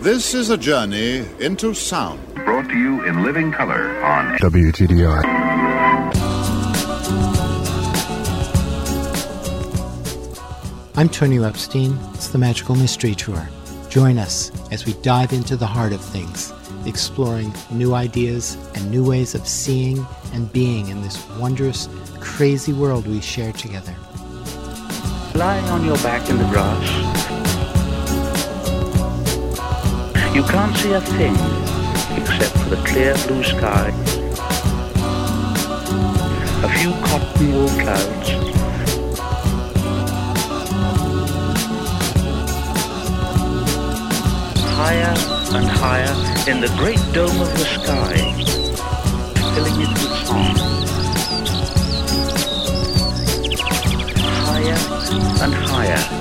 This is a journey into sound. Brought to you in living color on WGDR. I'm Tonio Epstein. It's the Magical Mystery Tour. Join us as we dive into the heart of things, exploring new ideas and new ways of seeing and being in this wondrous, crazy world we share together. Lying on your back in the grass, you can't see a thing except for the clear blue sky, a few cotton wool clouds, higher and higher in the great dome of the sky, filling it with song. Higher and higher,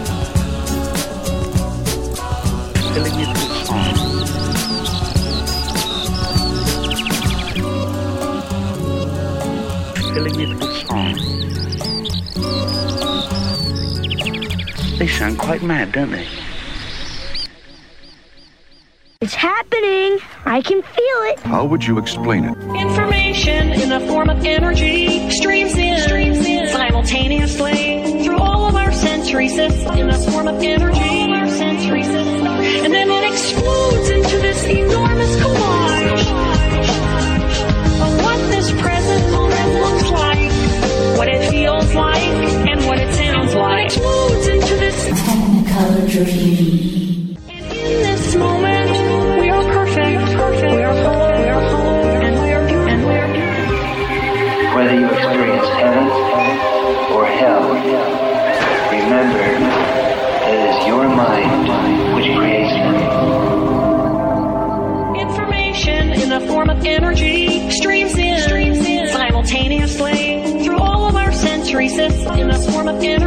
They sound quite mad, don't they? It's happening. I can feel it. How would you explain it? Information in the form of energy streams in, streams in simultaneously through all of our sensory systems in the form of energy. All of our sensory systems. And then it explodes Technicolor dream. in this moment, we are perfect, perfect. We are whole, we are whole, and we are and we are beautiful. Whether you experience heaven or hell, remember that it is your mind which creates them. Information in the form of energy streams in, streams in simultaneously through all of our sensory systems in the form of energy.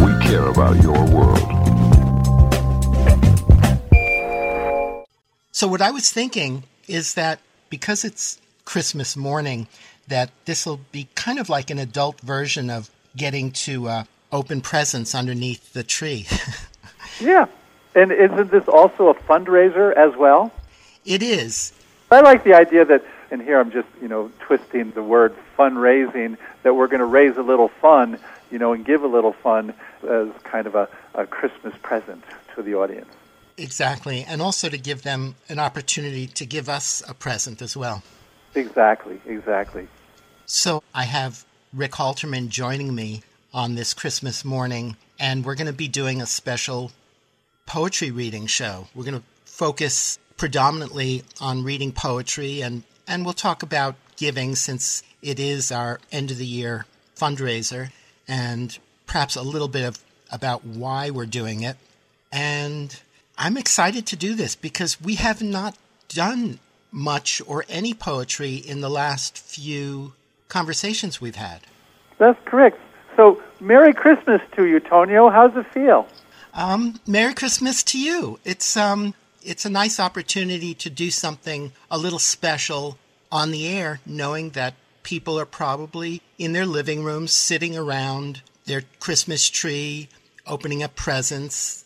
We care about your world. So, what I was thinking is that because it's Christmas morning, that this will be kind of like an adult version of getting to uh, open presents underneath the tree. Yeah. And isn't this also a fundraiser as well? it is. I like the idea that, and here I'm just, you know, twisting the word fundraising, that we're going to raise a little fun, you know, and give a little fun as kind of a, a Christmas present to the audience. Exactly. And also to give them an opportunity to give us a present as well. Exactly, exactly. So I have Rick Haltermann joining me on this Christmas morning, and we're going to be doing a special poetry reading show. We're going to focus predominantly on reading poetry, and, and we'll talk about giving since it is our end of the year fundraiser, and perhaps a little bit of about why we're doing it. And I'm excited to do this because we have not done much or any poetry in the last few conversations we've had. That's correct. So, Merry Christmas to you, Tonio. How's it feel? Um, Merry Christmas to you. It's um, it's a nice opportunity to do something a little special on the air, knowing that people are probably in their living rooms, sitting around their Christmas tree, opening up presents.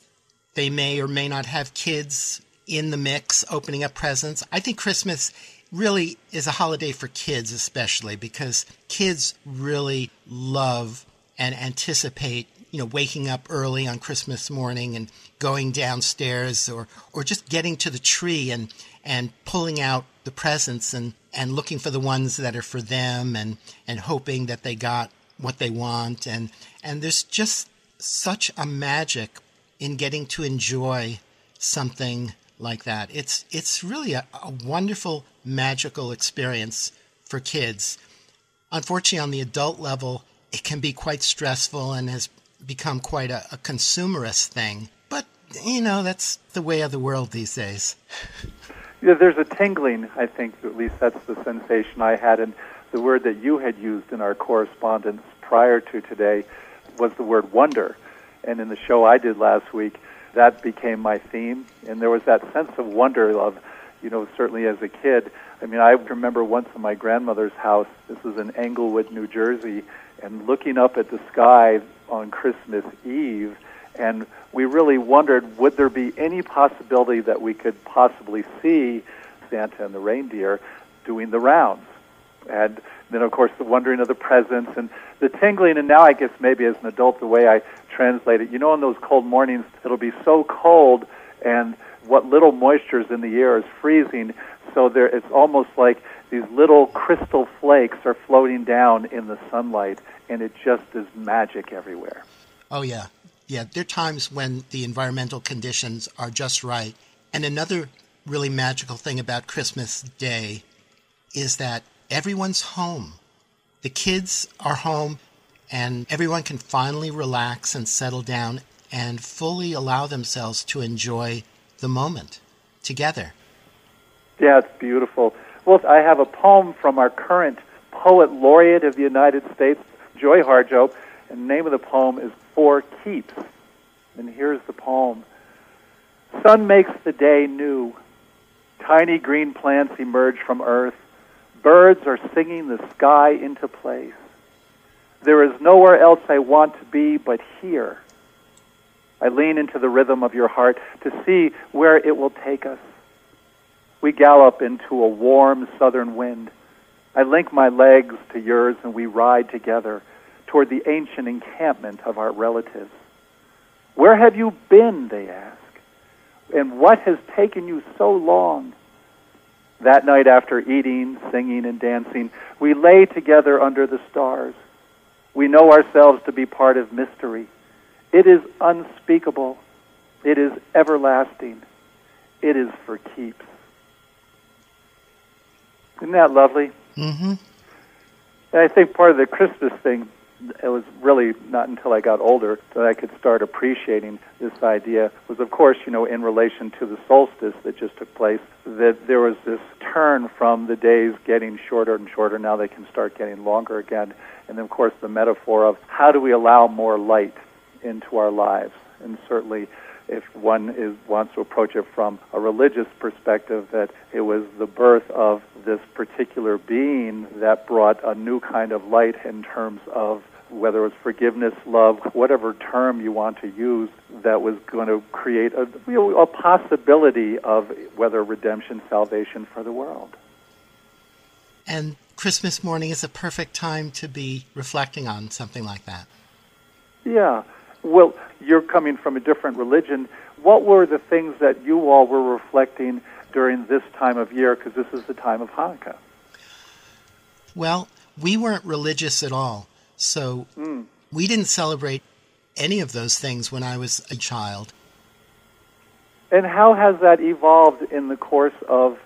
They may or may not have kids in the mix, opening up presents. I think Christmas really is a holiday for kids, especially because kids really love and anticipate you know waking up early on Christmas morning and going downstairs or or just getting to the tree and and pulling out the presents and and looking for the ones that are for them and and hoping that they got what they want and and there's just such a magic in getting to enjoy something like that. It's it's really a, a wonderful magical experience for kids. Unfortunately, on the adult level, it can be quite stressful and has become quite a, a consumerist thing. But, you know, that's the way of the world these days. Yeah, there's a tingling, I think, at least that's the sensation I had. And the word that you had used in our correspondence prior to today was the word wonder. And in the show I did last week, that became my theme. And there was that sense of wonder of, you know, certainly as a kid. I mean, I remember once in my grandmother's house, this was in Englewood, New Jersey, and looking up at the sky on Christmas Eve, and we really wondered would there be any possibility that we could possibly see Santa and the reindeer doing the rounds? And then, of course, the wondering of the presents and the tingling. And now, I guess maybe as an adult, the way I translate it, you know, in those cold mornings, it'll be so cold, and what little moisture is in the air is freezing. So there, it's almost like these little crystal flakes are floating down in the sunlight, and it just is magic everywhere. Oh, yeah. Yeah, there are times when the environmental conditions are just right. And another really magical thing about Christmas Day is that everyone's home. The kids are home, and everyone can finally relax and settle down and fully allow themselves to enjoy the moment together. Yeah, it's beautiful. Well, I have a poem from our current poet laureate of the United States, Joy Harjo, and the name of the poem is For Keeps. And here's the poem Sun makes the day new. Tiny green plants emerge from earth. Birds are singing the sky into place. There is nowhere else I want to be but here. I lean into the rhythm of your heart to see where it will take us. We gallop into a warm southern wind. I link my legs to yours and we ride together toward the ancient encampment of our relatives. Where have you been, they ask, and what has taken you so long? That night, after eating, singing, and dancing, we lay together under the stars. We know ourselves to be part of mystery. It is unspeakable. It is everlasting. It is for keeps. Isn't that lovely? Mm-hmm. And I think part of the Christmas thing, it was really not until I got older that I could start appreciating this idea, was of course, you know, in relation to the solstice that just took place, that there was this turn from the days getting shorter and shorter, now they can start getting longer again. And then, of course, the metaphor of how do we allow more light into our lives? And certainly, if one is, wants to approach it from a religious perspective, that it was the birth of this particular being that brought a new kind of light in terms of whether it was forgiveness, love, whatever term you want to use, that was going to create a, you know, a possibility of whether redemption, salvation for the world. And Christmas morning is a perfect time to be reflecting on something like that. Yeah. Well, you're coming from a different religion. What were the things that you all were reflecting during this time of year? Because this is the time of Hanukkah. Well, we weren't religious at all. So Mm. we didn't celebrate any of those things when I was a child. And how has that evolved in the course of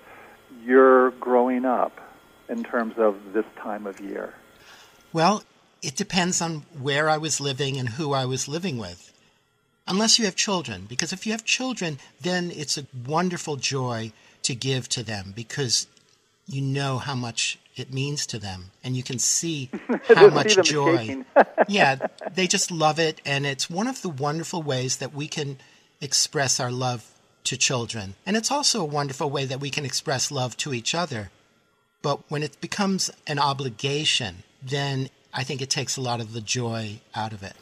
your growing up in terms of this time of year? Well, it depends on where I was living and who I was living with. Unless you have children, because if you have children, then it's a wonderful joy to give to them because you know how much it means to them and you can see how much see joy. yeah, they just love it and it's one of the wonderful ways that we can express our love to children. And it's also a wonderful way that we can express love to each other. But when it becomes an obligation, then I think it takes a lot of the joy out of it.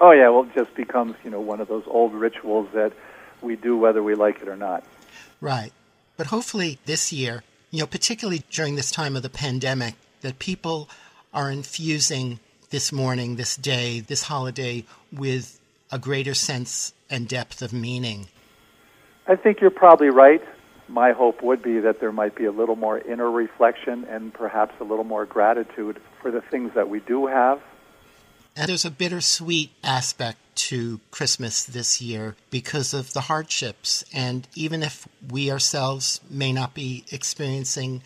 Oh yeah, well, it just becomes you know one of those old rituals that we do whether we like it or not. Right. But hopefully this year, you know, particularly during this time of the pandemic, that people are infusing this morning, this day, this holiday with a greater sense and depth of meaning. I think you're probably right. My hope would be that there might be a little more inner reflection and perhaps a little more gratitude for the things that we do have. And there's a bittersweet aspect to Christmas this year because of the hardships. And even if we ourselves may not be experiencing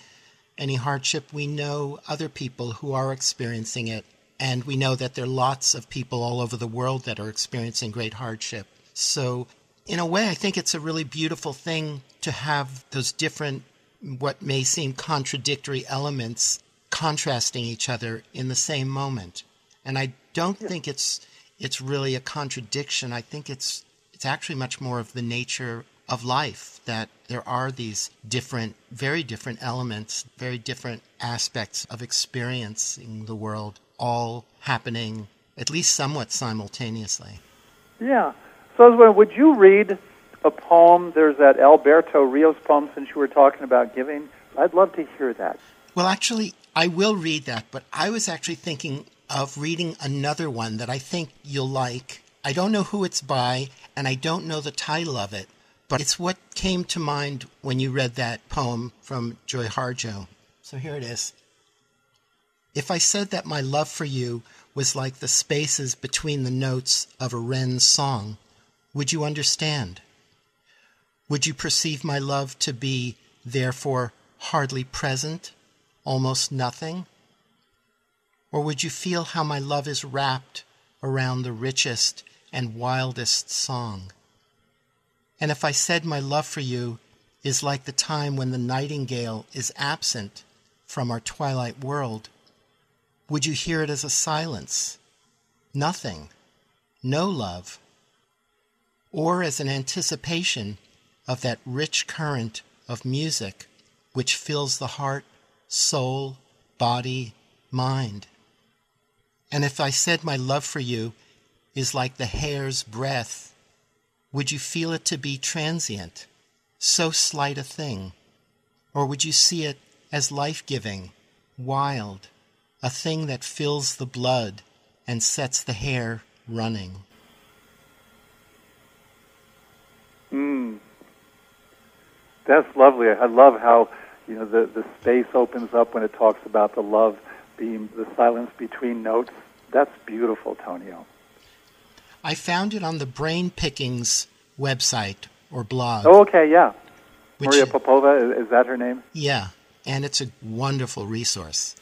any hardship, we know other people who are experiencing it. And we know that there are lots of people all over the world that are experiencing great hardship. So in a way, I think it's a really beautiful thing to have those different, what may seem contradictory elements contrasting each other in the same moment. And I don't think it's it's really a contradiction. I think it's it's actually much more of the nature of life that there are these different, very different elements, very different aspects of experiencing the world, all happening at least somewhat simultaneously. Yeah. So I was wondering, would you read a poem? There's that Alberto Rios poem since you were talking about giving. I'd love to hear that. Well, actually, I will read that, but I was actually thinking of reading another one that I think you'll like. I don't know who it's by, and I don't know the title of it, but it's what came to mind when you read that poem from Joy Harjo. So here it is. If I said that my love for you was like the spaces between the notes of a wren's song, would you understand? Would you perceive my love to be, therefore, hardly present, almost nothing? Or would you feel how my love is wrapped around the richest and wildest song? And if I said my love for you is like the time when the nightingale is absent from our twilight world, would you hear it as a silence? Nothing. No love. Or as an anticipation of that rich current of music which fills the heart, soul, body, mind. And if I said my love for you is like the hair's breath, would you feel it to be transient, so slight a thing? Or would you see it as life giving, wild, a thing that fills the blood and sets the hair running. Mm. That's lovely. I love how you know the the space opens up when it talks about the love being the silence between notes. That's beautiful, Tonio. I found it on the Brain Pickings website or blog. Oh, okay, yeah. Maria Popova, is that her name? Yeah, and it's a wonderful resource.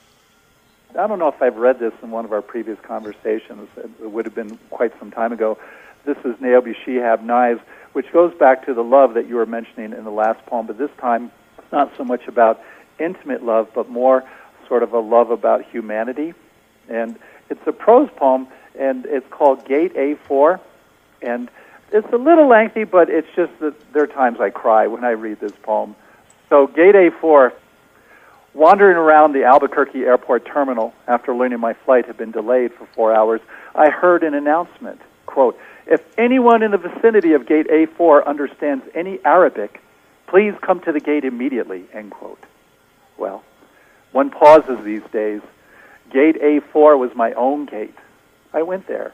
I don't know if I've read this in one of our previous conversations. It would have been quite some time ago. This is Naomi Shihab Nye's, which goes back to the love that you were mentioning in the last poem, but this time it's not so much about intimate love, but more sort of a love about humanity. And it's a prose poem, and it's called Gate A4. And it's a little lengthy, but it's just that there are times I cry when I read this poem. So, Gate A4 Wandering around the Albuquerque airport terminal after learning my flight had been delayed for four hours, I heard an announcement. Quote, if anyone in the vicinity of gate A4 understands any Arabic, please come to the gate immediately, end quote. Well, one pauses these days. Gate A4 was my own gate. I went there.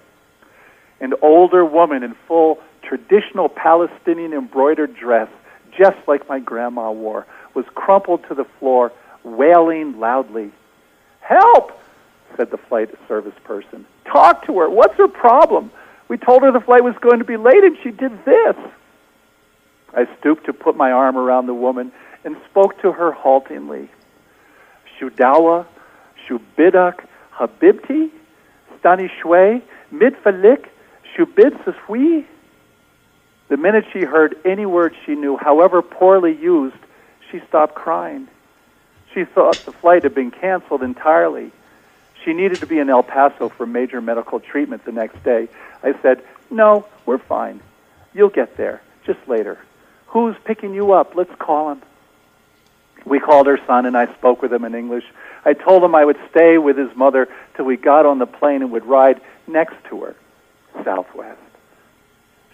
An older woman in full traditional Palestinian embroidered dress, just like my grandma wore, was crumpled to the floor wailing loudly. Help! said the flight service person. Talk to her. What's her problem? We told her the flight was going to be late and she did this. I stooped to put my arm around the woman and spoke to her haltingly. Shudawa, Shubidak, Habibti, Stani Shwe, Midfalik, Shubid Saswi. The minute she heard any word she knew, however poorly used, she stopped crying. She thought the flight had been canceled entirely. She needed to be in El Paso for major medical treatment the next day. I said, No, we're fine. You'll get there, just later. Who's picking you up? Let's call him. We called her son, and I spoke with him in English. I told him I would stay with his mother till we got on the plane and would ride next to her, Southwest.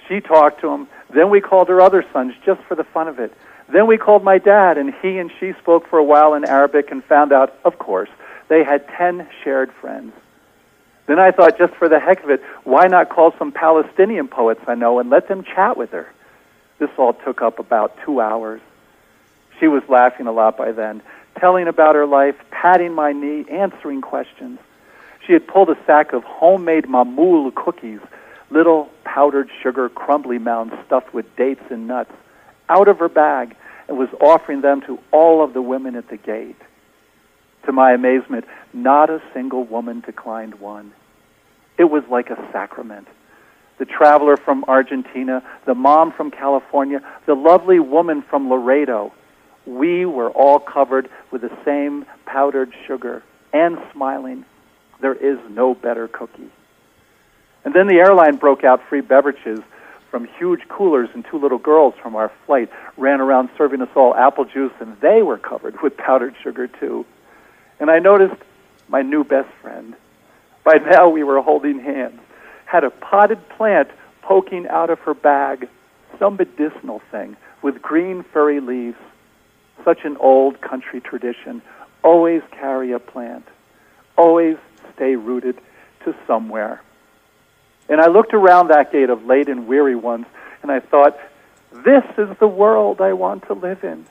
She talked to him. Then we called her other sons just for the fun of it. Then we called my dad, and he and she spoke for a while in Arabic and found out, of course, they had 10 shared friends. Then I thought, just for the heck of it, why not call some Palestinian poets I know and let them chat with her? This all took up about two hours. She was laughing a lot by then, telling about her life, patting my knee, answering questions. She had pulled a sack of homemade mamul cookies, little powdered sugar crumbly mounds stuffed with dates and nuts out of her bag and was offering them to all of the women at the gate. To my amazement, not a single woman declined one. It was like a sacrament. the traveler from Argentina, the mom from California, the lovely woman from Laredo. We were all covered with the same powdered sugar and smiling. There is no better cookie. And then the airline broke out free beverages from huge coolers, and two little girls from our flight ran around serving us all apple juice, and they were covered with powdered sugar too. And I noticed my new best friend. By now we were holding hands, had a potted plant poking out of her bag, some medicinal thing with green furry leaves. Such an old country tradition. Always carry a plant. Always stay rooted to somewhere. And I looked around that gate of late and weary ones, and I thought, this is the world I want to live in.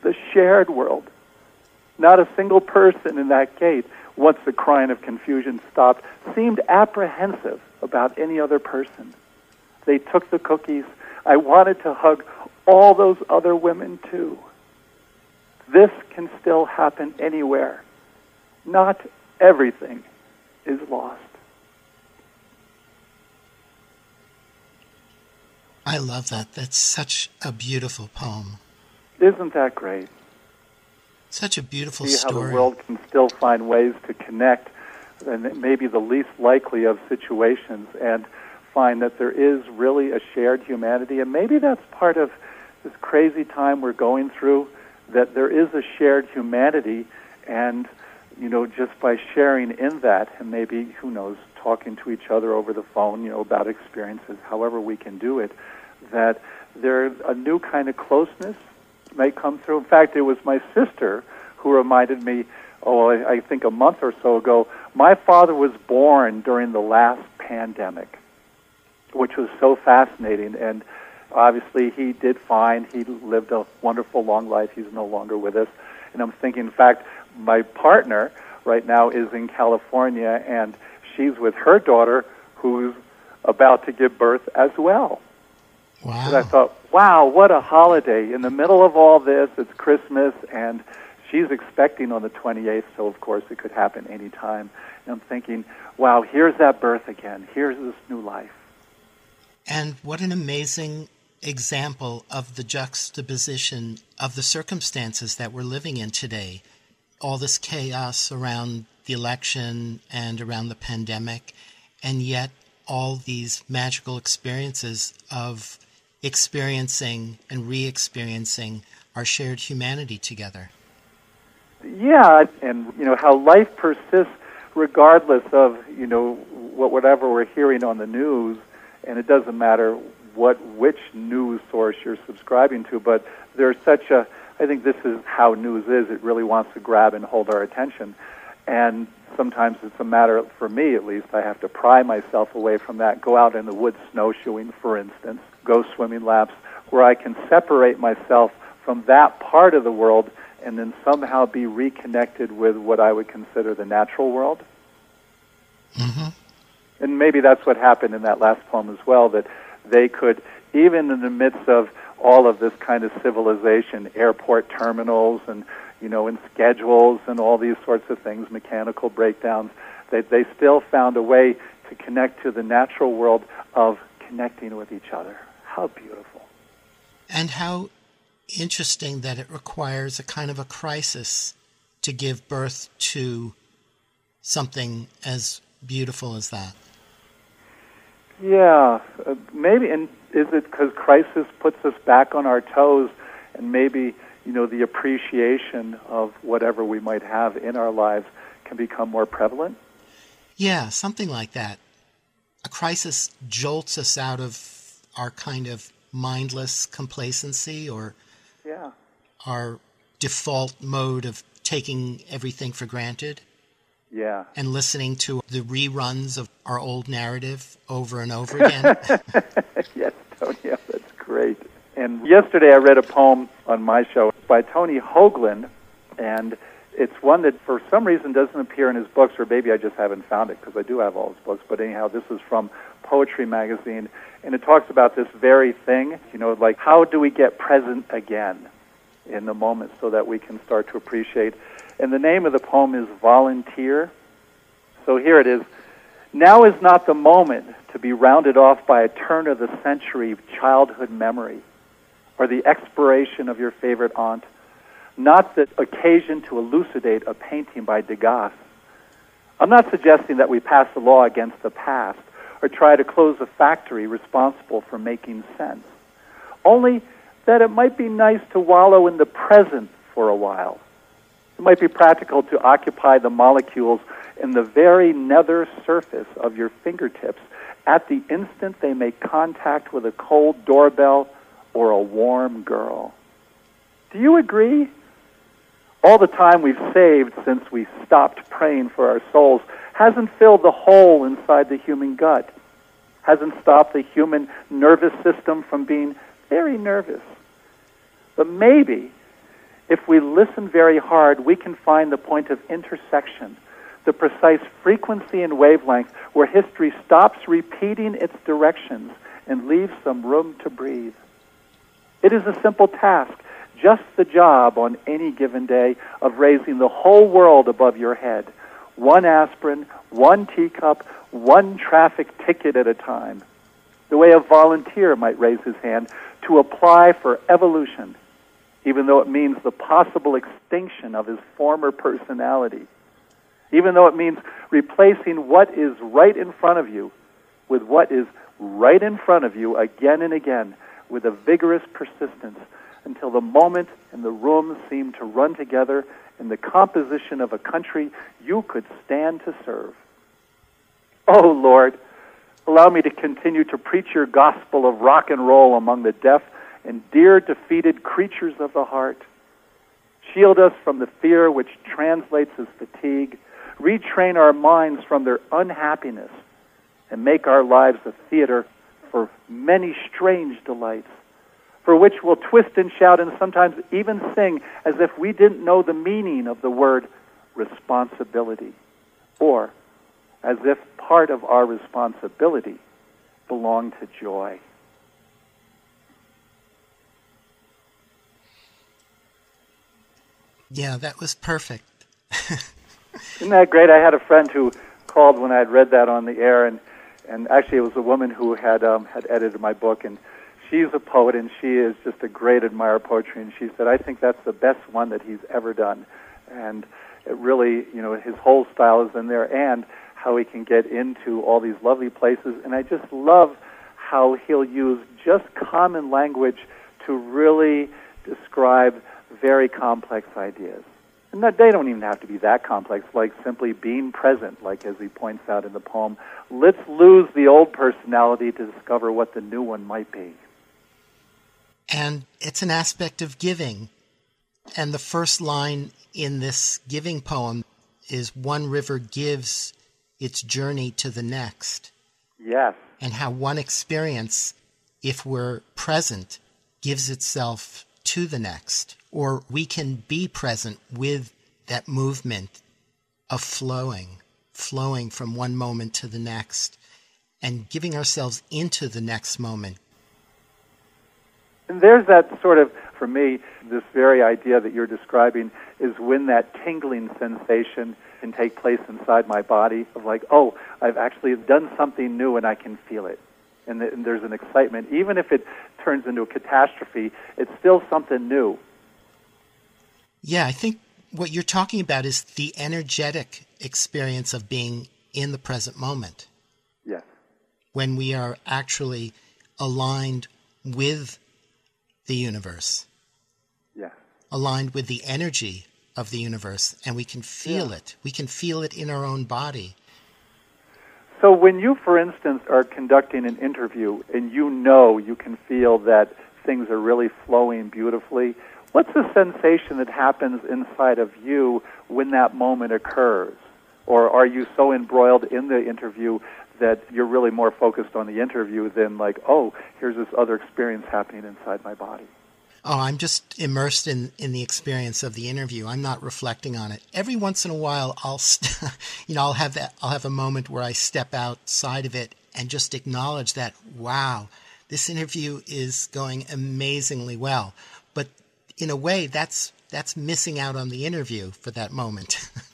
The shared world. Not a single person in that gate, once the crying of confusion stopped, seemed apprehensive about any other person. They took the cookies. I wanted to hug all those other women too. This can still happen anywhere. Not everything is lost. I love that. That's such a beautiful poem. Isn't that great? Such a beautiful See story. how the world can still find ways to connect, and maybe the least likely of situations, and find that there is really a shared humanity. And maybe that's part of this crazy time we're going through, that there is a shared humanity, and you know, just by sharing in that, and maybe who knows, talking to each other over the phone, you know, about experiences, however we can do it, that there a new kind of closeness may come through. In fact, it was my sister who reminded me, oh, I, I think a month or so ago, my father was born during the last pandemic, which was so fascinating. And obviously, he did fine. He lived a wonderful, long life. He's no longer with us. And I'm thinking, in fact, my partner right now is in California, and she's with her daughter who's about to give birth as well. Wow. And I thought, wow, what a holiday. In the middle of all this, it's Christmas, and she's expecting on the 28th, so of course it could happen any time. And I'm thinking, wow, here's that birth again. Here's this new life. And what an amazing example of the juxtaposition of the circumstances that we're living in today. All this chaos around the election and around the pandemic, and yet all these magical experiences of experiencing and re experiencing our shared humanity together. Yeah, and you know how life persists regardless of you know what whatever we're hearing on the news, and it doesn't matter what which news source you're subscribing to, but there's such a I think this is how news is. It really wants to grab and hold our attention, and sometimes it's a matter for me at least. I have to pry myself away from that. Go out in the woods snowshoeing, for instance. Go swimming laps where I can separate myself from that part of the world and then somehow be reconnected with what I would consider the natural world. Mm-hmm. And maybe that's what happened in that last poem as well, that they could, even in the midst of all of this kind of civilization, airport terminals and, you know, and schedules and all these sorts of things, mechanical breakdowns, they, they still found a way to connect to the natural world of connecting with each other. How beautiful. And how interesting that it requires a kind of a crisis to give birth to something as beautiful as that. Yeah, uh, maybe. And is it because crisis puts us back on our toes, and maybe you know the appreciation of whatever we might have in our lives can become more prevalent? Yeah, something like that. A crisis jolts us out of our kind of mindless complacency or yeah. our default mode of taking everything for granted. Yeah. And listening to the reruns of our old narrative over and over again. yes, Tony, yeah, that's great. And yesterday I read a poem on my show by Tony Hoagland, and it's one that for some reason doesn't appear in his books, or maybe I just haven't found it because I do have all his books. But anyhow, this is from Poetry Magazine, and it talks about this very thing, you know, like how do we get present again in the moment so that we can start to appreciate. And the name of the poem is Volunteer. So here it is. Now is not the moment to be rounded off by a turn of the century childhood memory or the expiration of your favorite aunt, not the occasion to elucidate a painting by Degas. I'm not suggesting that we pass a law against the past or try to close a factory responsible for making sense. Only that it might be nice to wallow in the present for a while. It might be practical to occupy the molecules in the very nether surface of your fingertips at the instant they make contact with a cold doorbell or a warm girl. Do you agree? All the time we've saved since we stopped praying for our souls hasn't filled the hole inside the human gut, hasn't stopped the human nervous system from being very nervous. But maybe if we listen very hard, we can find the point of intersection, the precise frequency and wavelength where history stops repeating its directions and leaves some room to breathe. It is a simple task, just the job on any given day of raising the whole world above your head. One aspirin, one teacup, one traffic ticket at a time. The way a volunteer might raise his hand to apply for evolution even though it means the possible extinction of his former personality, even though it means replacing what is right in front of you with what is right in front of you again and again with a vigorous persistence until the moment and the room seem to run together in the composition of a country you could stand to serve. Oh, Lord, allow me to continue to preach your gospel of rock and roll among the deaf and dear defeated creatures of the heart. Shield us from the fear which translates as fatigue. Retrain our minds from their unhappiness and make our lives a theater for many strange delights, for which we'll twist and shout and sometimes even sing as if we didn't know the meaning of the word responsibility, or as if part of our responsibility belonged to joy. Yeah, that was perfect. Isn't that great? I had a friend who called when I had read that on the air, and and actually it was a woman who had um, had edited my book, and she's a poet, and she is just a great admirer of poetry, and she said I think that's the best one that he's ever done, and it really, you know, his whole style is in there, and how he can get into all these lovely places, and I just love how he'll use just common language to really describe very complex ideas. And that they don't even have to be that complex, like simply being present, like as he points out in the poem. Let's lose the old personality to discover what the new one might be. And it's an aspect of giving. And the first line in this giving poem is One river gives its journey to the next. Yes. And how one experience, if we're present, gives itself to the next or we can be present with that movement of flowing, flowing from one moment to the next, and giving ourselves into the next moment. And there's that sort of, for me, this very idea that you're describing is when that tingling sensation can take place inside my body of like, oh, I've actually done something new and I can feel it. And, and there's an excitement. Even if it turns into a catastrophe, it's still something new. Yeah, I think what you're talking about is the energetic experience of being in the present moment. Yes. When we are actually aligned with the universe. Yeah. Aligned with the energy of the universe, and we can feel yeah. it. We can feel it in our own body. So, when you, for instance, are conducting an interview and you know you can feel that things are really flowing beautifully, What's the sensation that happens inside of you when that moment occurs? Or are you so embroiled in the interview that you're really more focused on the interview than like, oh, here's this other experience happening inside my body? Oh, I'm just immersed in, in the experience of the interview. I'm not reflecting on it. Every once in a while, I'll, st- you know, I'll have that. I'll have a moment where I step outside of it and just acknowledge that, wow, this interview is going amazingly well in a way, that's that's missing out on the interview for that moment.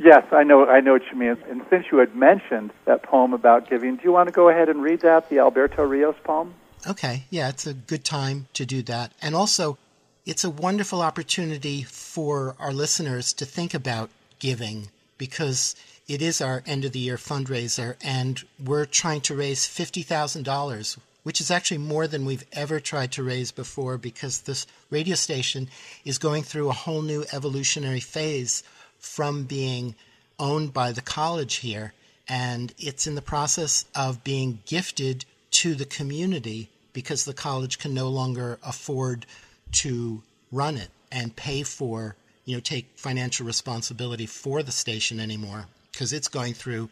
Yes, I know. I know what you mean. And since you had mentioned that poem about giving, do you want to go ahead and read that, the Alberto Rios poem? Okay, yeah, it's a good time to do that. And also, it's a wonderful opportunity for our listeners to think about giving because it is our end of the year fundraiser and we're trying to raise $50,000, which is actually more than we've ever tried to raise before because this radio station is going through a whole new evolutionary phase from being owned by the college here and it's in the process of being gifted to the community because the college can no longer afford to run it and pay for, you know, take financial responsibility for the station anymore because it's going through,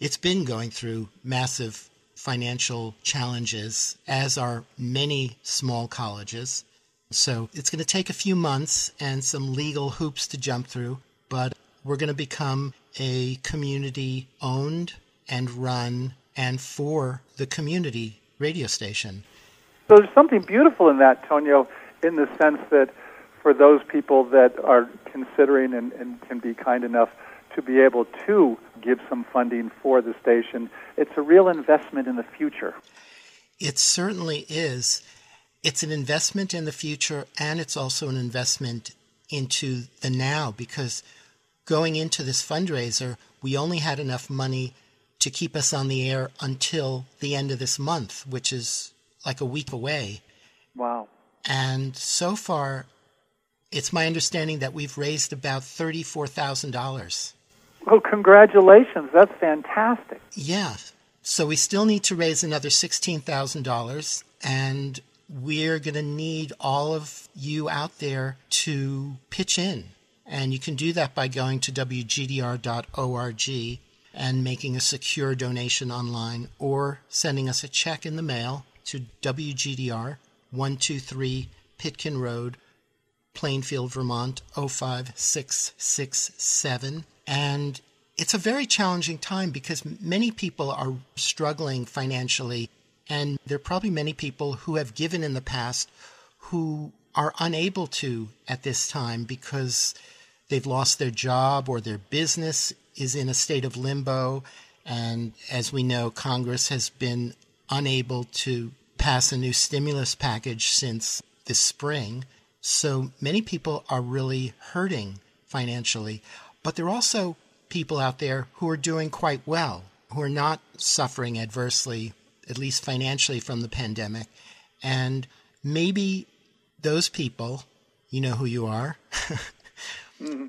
it's been going through massive financial challenges, as are many small colleges. So it's going to take a few months and some legal hoops to jump through, but we're going to become a community owned and run and for the community radio station. So there's something beautiful in that, Tonio, in the sense that for those people that are considering and, and can be kind enough to be able to give some funding for the station, it's a real investment in the future. It certainly is. It's an investment in the future and it's also an investment into the now because going into this fundraiser, we only had enough money to keep us on the air until the end of this month, which is like a week away. Wow. And so far, it's my understanding that we've raised about $34,000. Well, congratulations. That's fantastic. Yeah. So we still need to raise another $16,000, and we're going to need all of you out there to pitch in. And you can do that by going to wgdr.org and making a secure donation online or sending us a check in the mail to WGDR 123 Pitkin Road, Plainfield, Vermont 05667. And it's a very challenging time because many people are struggling financially, and there are probably many people who have given in the past who are unable to at this time because they've lost their job or their business is in a state of limbo. And as we know, Congress has been unable to pass a new stimulus package since this spring. So many people are really hurting financially. But there are also people out there who are doing quite well, who are not suffering adversely, at least financially, from the pandemic. And maybe those people, you know who you are, mm-hmm.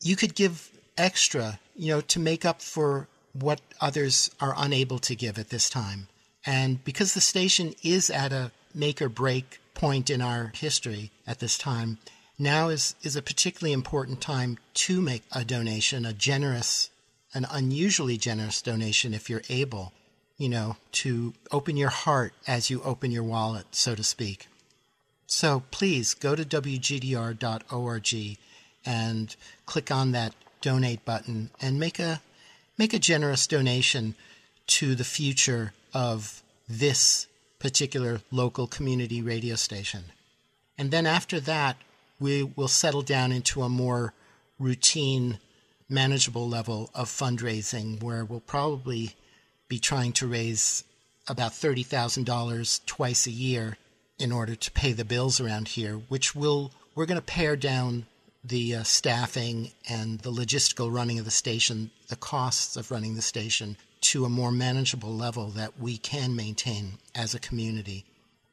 you could give extra, you know, to make up for what others are unable to give at this time. And because the station is at a make or break point in our history at this time, now is, is a particularly important time to make a donation, a generous, an unusually generous donation if you're able, you know, to open your heart as you open your wallet, so to speak. So please go to wgdr.org and click on that donate button and make a make a generous donation to the future of this particular local community radio station. And then after that, we will settle down into a more routine, manageable level of fundraising where we'll probably be trying to raise about $30,000 twice a year in order to pay the bills around here, which will we're going to pare down the uh, staffing and the logistical running of the station, the costs of running the station to a more manageable level that we can maintain as a community.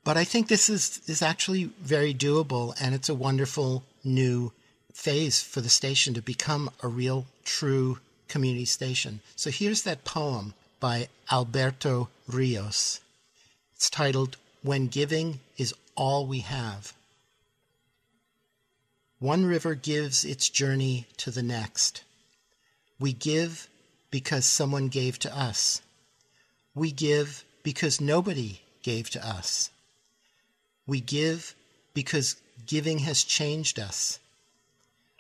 But I think this is, is actually very doable, and it's a wonderful new phase for the station to become a real, true community station. So here's that poem by Alberto Rios. It's titled When Giving is All We Have. One river gives its journey to the next. We give because someone gave to us. We give because nobody gave to us. We give because giving has changed us.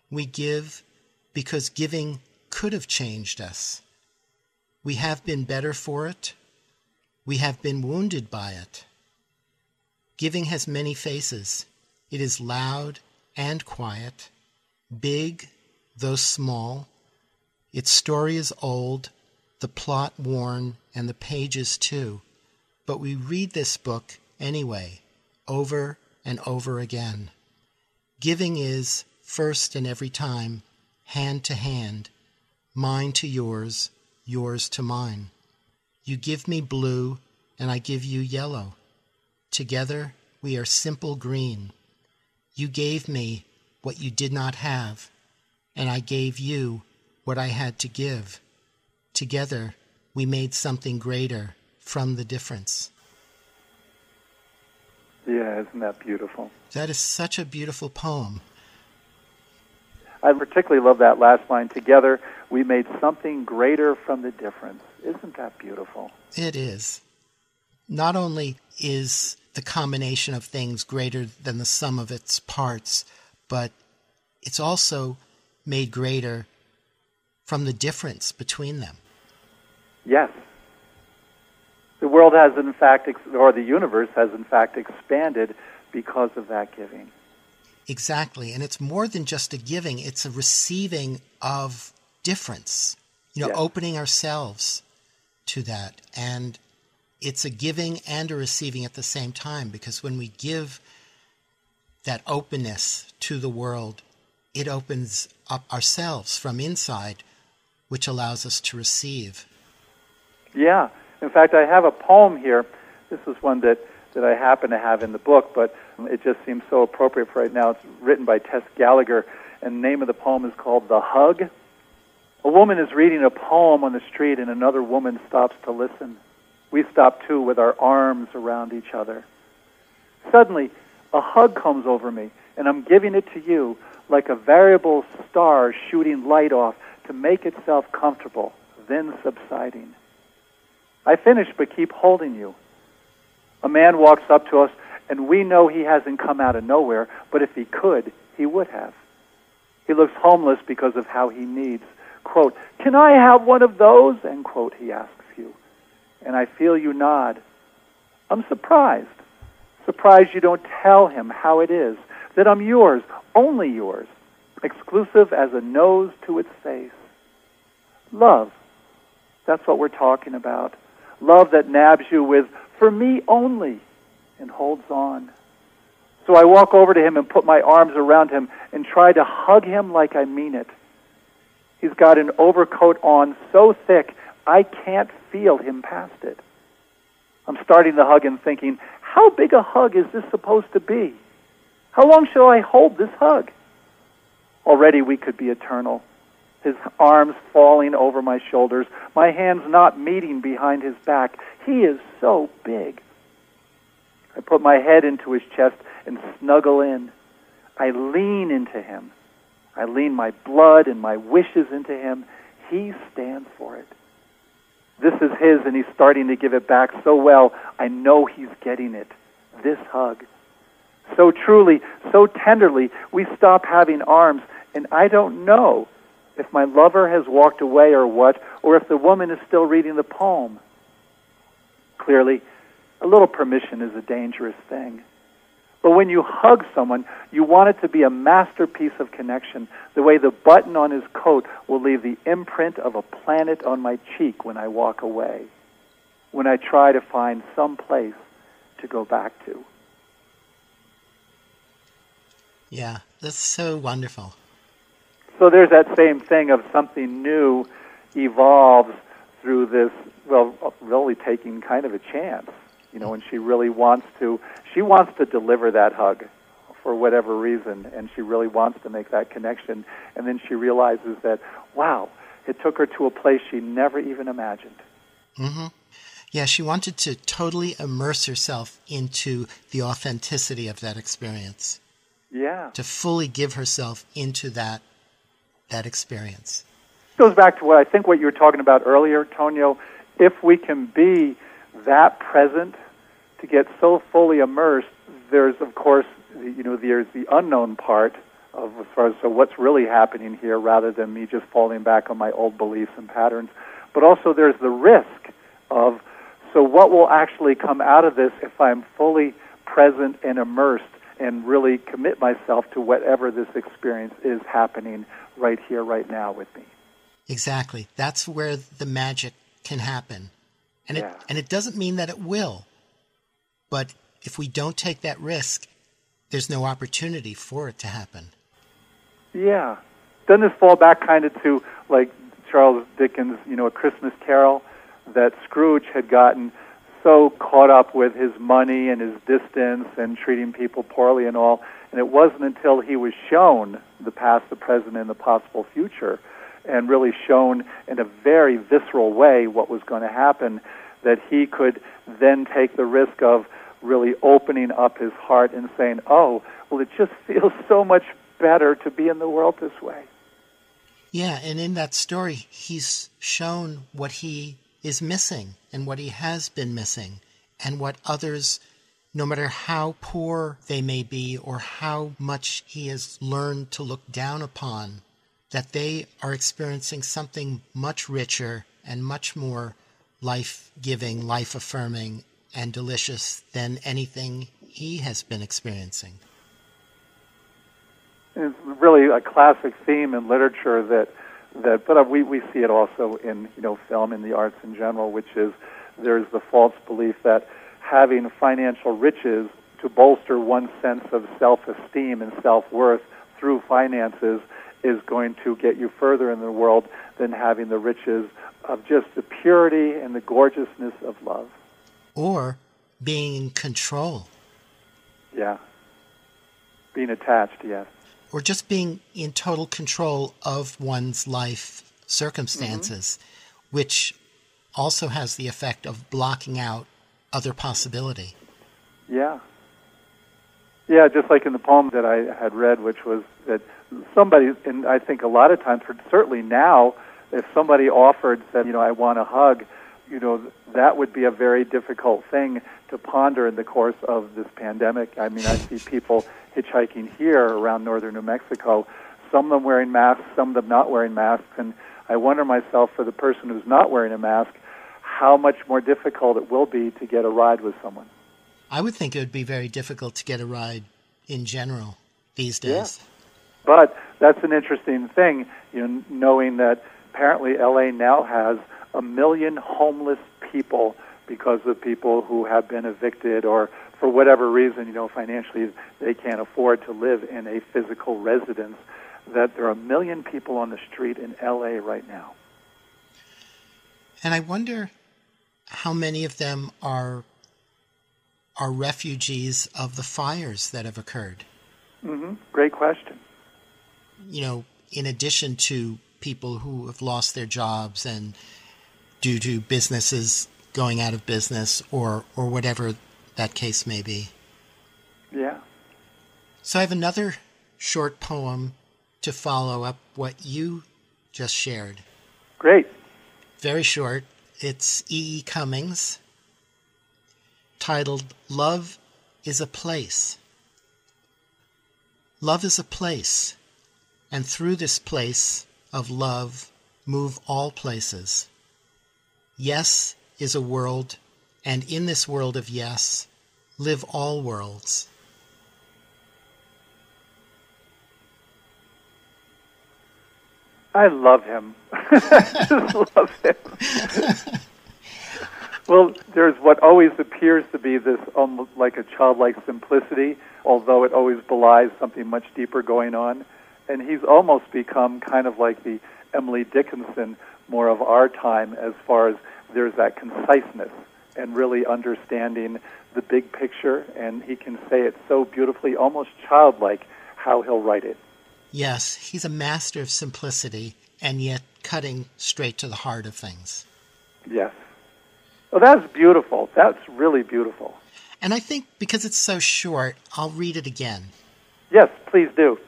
We give because giving could have changed us. We have been better for it. We have been wounded by it. Giving has many faces. It is loud and quiet, big though small, Its story is old, the plot worn, and the pages too, but we read this book anyway, over and over again. Giving is, first and every time, hand to hand, mine to yours, yours to mine. You give me blue, and I give you yellow. Together we are simple green. You gave me what you did not have, and I gave you what I had to give. Together we made something greater from the difference. Yeah, isn't that beautiful? That is such a beautiful poem. I particularly love that last line. Together, we made something greater from the difference. Isn't that beautiful? It is. Not only is the combination of things greater than the sum of its parts, but it's also made greater from the difference between them. Yes. The world has, in fact, ex- or the universe has, in fact, expanded because of that giving. Exactly. And it's more than just a giving, it's a receiving of difference, you know, Yes. opening ourselves to that. And it's a giving and a receiving at the same time because when we give that openness to the world, it opens up ourselves from inside, which allows us to receive. Yeah. In fact, I have a poem here. This is one that, that I happen to have in the book, but it just seems so appropriate for right now. It's written by Tess Gallagher, and the name of the poem is called The Hug. A woman is reading a poem on the street, and another woman stops to listen. We stop too with our arms around each other. Suddenly, a hug comes over me, and I'm giving it to you like a variable star shooting light off to make itself comfortable, then subsiding. I finish but keep holding you. A man walks up to us, and we know he hasn't come out of nowhere, but if he could, he would have. He looks homeless because of how he needs. Quote, Can I have one of those? End quote, he asks you. And I feel you nod. I'm surprised. Surprised you don't tell him how it is, that I'm yours, only yours, exclusive as a nose to its face. Love. That's what we're talking about. Love that nabs you with, for me only, and holds on. So I walk over to him and put my arms around him and try to hug him like I mean it. He's got an overcoat on so thick I can't feel him past it. I'm starting the hug and thinking, how big a hug is this supposed to be? How long shall I hold this hug? Already we could be eternal. His arms falling over my shoulders, my hands not meeting behind his back. He is so big. I put my head into his chest and snuggle in. I lean into him. I lean my blood and my wishes into him. He stands for it. This is his, and he's starting to give it back so well. I know he's getting it. This hug. So truly, so tenderly, we stop having arms, and I don't know if my lover has walked away or what, or if the woman is still reading the poem. Clearly, a little permission is a dangerous thing. But when you hug someone, you want it to be a masterpiece of connection, the way the button on his coat will leave the imprint of a planet on my cheek when I walk away, when I try to find some place to go back to. Yeah, that's so wonderful. So there's that same thing of something new evolves through this, well, really taking kind of a chance. You know, and she really wants to, she wants to deliver that hug for whatever reason, and she really wants to make that connection. And then she realizes that, wow, it took her to a place she never even imagined. Mm-hmm. Yeah, she wanted to totally immerse herself into the authenticity of that experience, Yeah. to fully give herself into that that experience. goes back to what I think what you were talking about earlier, Tonio. If we can be that present to get so fully immersed, there's of course you know there's the unknown part of as far as so what's really happening here, rather than me just falling back on my old beliefs and patterns. But also there's the risk of so what will actually come out of this if I'm fully present and immersed and really commit myself to whatever this experience is happening right here, right now with me. Exactly. That's where the magic can happen. And Yeah. it and it doesn't mean that it will. But if we don't take that risk, there's no opportunity for it to happen. Yeah. Doesn't this fall back kind of to like Charles Dickens, you know, A Christmas Carol, that Scrooge had gotten so caught up with his money and his distance and treating people poorly and all, and it wasn't until he was shown the past, the present, and the possible future, and really shown in a very visceral way what was going to happen, that he could then take the risk of really opening up his heart and saying, "Oh, well, it just feels so much better to be in the world this way." Yeah, and in that story, he's shown what he is missing and what he has been missing, and what others, no matter how poor they may be or how much he has learned to look down upon, that they are experiencing something much richer and much more life giving, life affirming, and delicious than anything he has been experiencing. It's really a classic theme in literature that that but uh, we we see it also in you know film and the arts in general, which is there's the false belief that having financial riches to bolster one's sense of self-esteem and self-worth through finances is going to get you further in the world than having the riches of just the purity and the gorgeousness of love. Or being in control, Yeah. Being attached, yes. Or just being in total control of one's life circumstances, mm-hmm. which also has the effect of blocking out other possibility. Yeah. Yeah, just like in the poem that I had read, which was that somebody, and I think a lot of times, certainly now, if somebody offered, said, you know, I want a hug, you know, that would be a very difficult thing to ponder in the course of this pandemic. I mean, I see people hitchhiking here around northern New Mexico, some of them wearing masks, some of them not wearing masks, and I wonder myself, for the person who's not wearing a mask, how much more difficult it will be to get a ride with someone. I would think it would be very difficult to get a ride in general these days. But that's an interesting thing, you know, knowing that apparently LA now has a million homeless people because of people who have been evicted or for whatever reason, you know, financially they can't afford to live in a physical residence. That there are a million people on the street in LA right now. And I wonder how many of them are are refugees of the fires that have occurred. Mm-hmm. Great question. You know, in addition to people who have lost their jobs and due to businesses going out of business or or whatever that case may be. Yeah. So I have another short poem to follow up what you just shared. Great. Very short. It's E. E. Cummings, titled Love is a Place. Love is a place, and through this place of love move all places. Yes is a world, and in this world of yes live all worlds. I love him. I just love him. well, there's what always appears to be this almost like a childlike simplicity, although it always belies something much deeper going on. And he's almost become kind of like the Emily Dickinson more of our time as far as there's that conciseness and really understanding the big picture. And he can say it so beautifully, almost childlike, how he'll write it. Yes, he's a master of simplicity and yet cutting straight to the heart of things. Yes. Oh, that's beautiful. That's really beautiful. And I think because it's so short, I'll read it again. Yes, please do.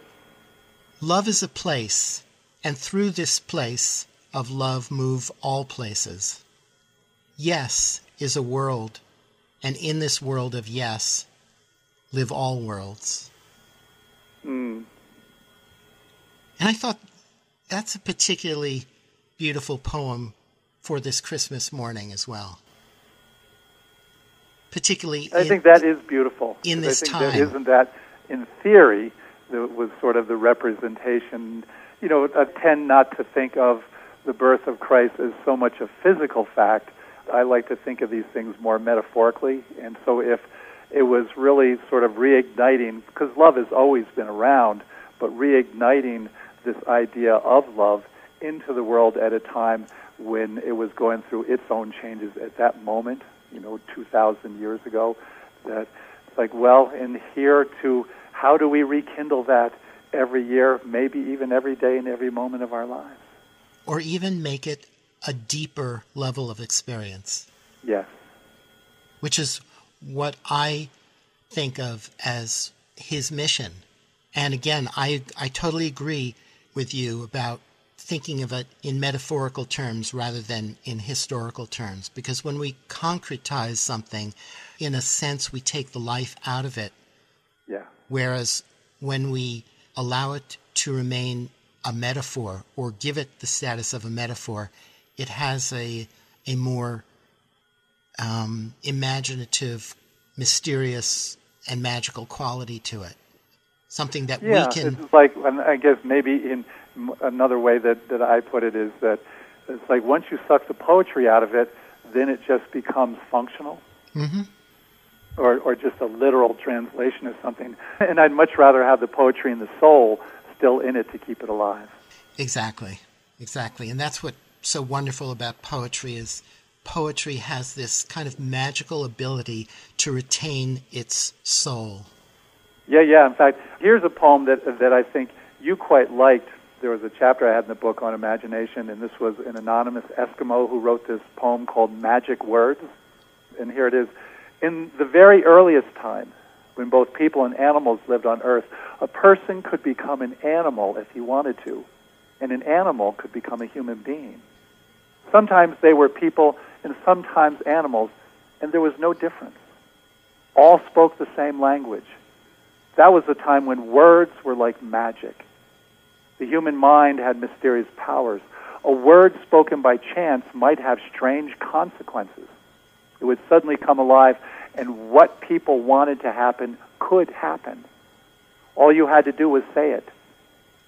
Love is a place, and through this place of love move all places. Yes is a world, and in this world of yes live all worlds. Mm. And I thought that's a particularly beautiful poem for this Christmas morning as well. Particularly, I in- think that is beautiful. in this I think time. isn't that in theory that was sort of the representation. You know, I tend not to think of the birth of Christ as so much a physical fact, I like to think of these things more metaphorically. And so if it was really sort of reigniting, because love has always been around, but reigniting this idea of love into the world at a time when it was going through its own changes at that moment, you know, 2,000 years ago, that it's like, well, and here to how do we rekindle that every year, maybe even every day and every moment of our lives? Or even make it a deeper level of experience. Yes. Which is what I think of as his mission. And again, I, I totally agree with you about thinking of it in metaphorical terms rather than in historical terms. Because when we concretize something, in a sense, we take the life out of it. Yeah. Whereas when we allow it to remain a metaphor or give it the status of a metaphor, it has a, a more um, imaginative, mysterious, and magical quality to it. Something that yeah, we can. It's like, I guess maybe in another way that, that I put it is that it's like once you suck the poetry out of it, then it just becomes functional. Mm-hmm. Or, or just a literal translation of something. And I'd much rather have the poetry and the soul still in it to keep it alive. Exactly, exactly. And that's what so wonderful about poetry is poetry has this kind of magical ability to retain its soul. Yeah, yeah. In fact, here's a poem that that I think you quite liked. There was a chapter I had in the book on imagination, and this was an anonymous Eskimo who wrote this poem called Magic Words. And here it is. In the very earliest time, when both people and animals lived on Earth, a person could become an animal if he wanted to, and an animal could become a human being. Sometimes they were people and sometimes animals, and there was no difference. All spoke the same language. That was a time when words were like magic. The human mind had mysterious powers. A word spoken by chance might have strange consequences. It would suddenly come alive, and what people wanted to happen could happen. All you had to do was say it.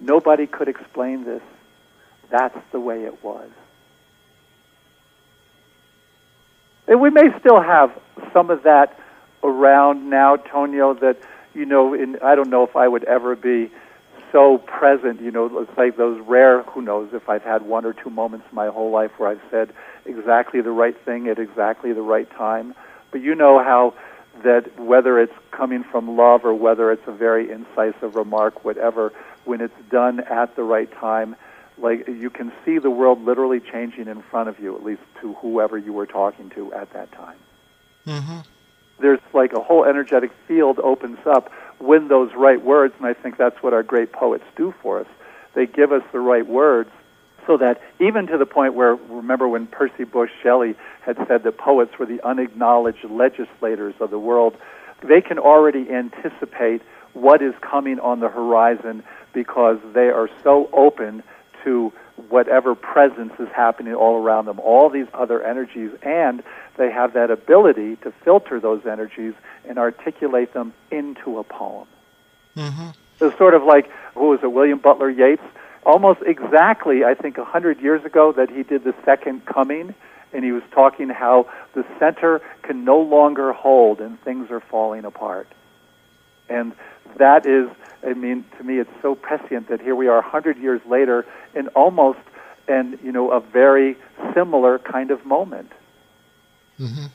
Nobody could explain this. That's the way it was. And we may still have some of that around now, Tonio, that, you know, in, I don't know if I would ever be so present, you know, it's like those rare, who knows if I've had one or two moments in my whole life where I've said exactly the right thing at exactly the right time. But you know how that whether it's coming from love or whether it's a very incisive remark, whatever, when it's done at the right time, like you can see the world literally changing in front of you, at least to whoever you were talking to at that time. Mm-hmm. There's like a whole energetic field opens up when those right words, and I think that's what our great poets do for us. They give us the right words so that even to the point where, remember when Percy Bysshe Shelley had said that poets were the unacknowledged legislators of the world, they can already anticipate what is coming on the horizon because they are so open to whatever presence is happening all around them, all these other energies, and they have that ability to filter those energies and articulate them into a poem. Mm-hmm. It's sort of like, who was it, William Butler Yeats? Almost exactly, I think, a hundred years ago that he did the Second Coming, and he was talking how the center can no longer hold and things are falling apart. And that is, I mean, to me, it's so prescient that here we are, a hundred years later, in almost, and you know, a very similar kind of moment. Mm-hmm.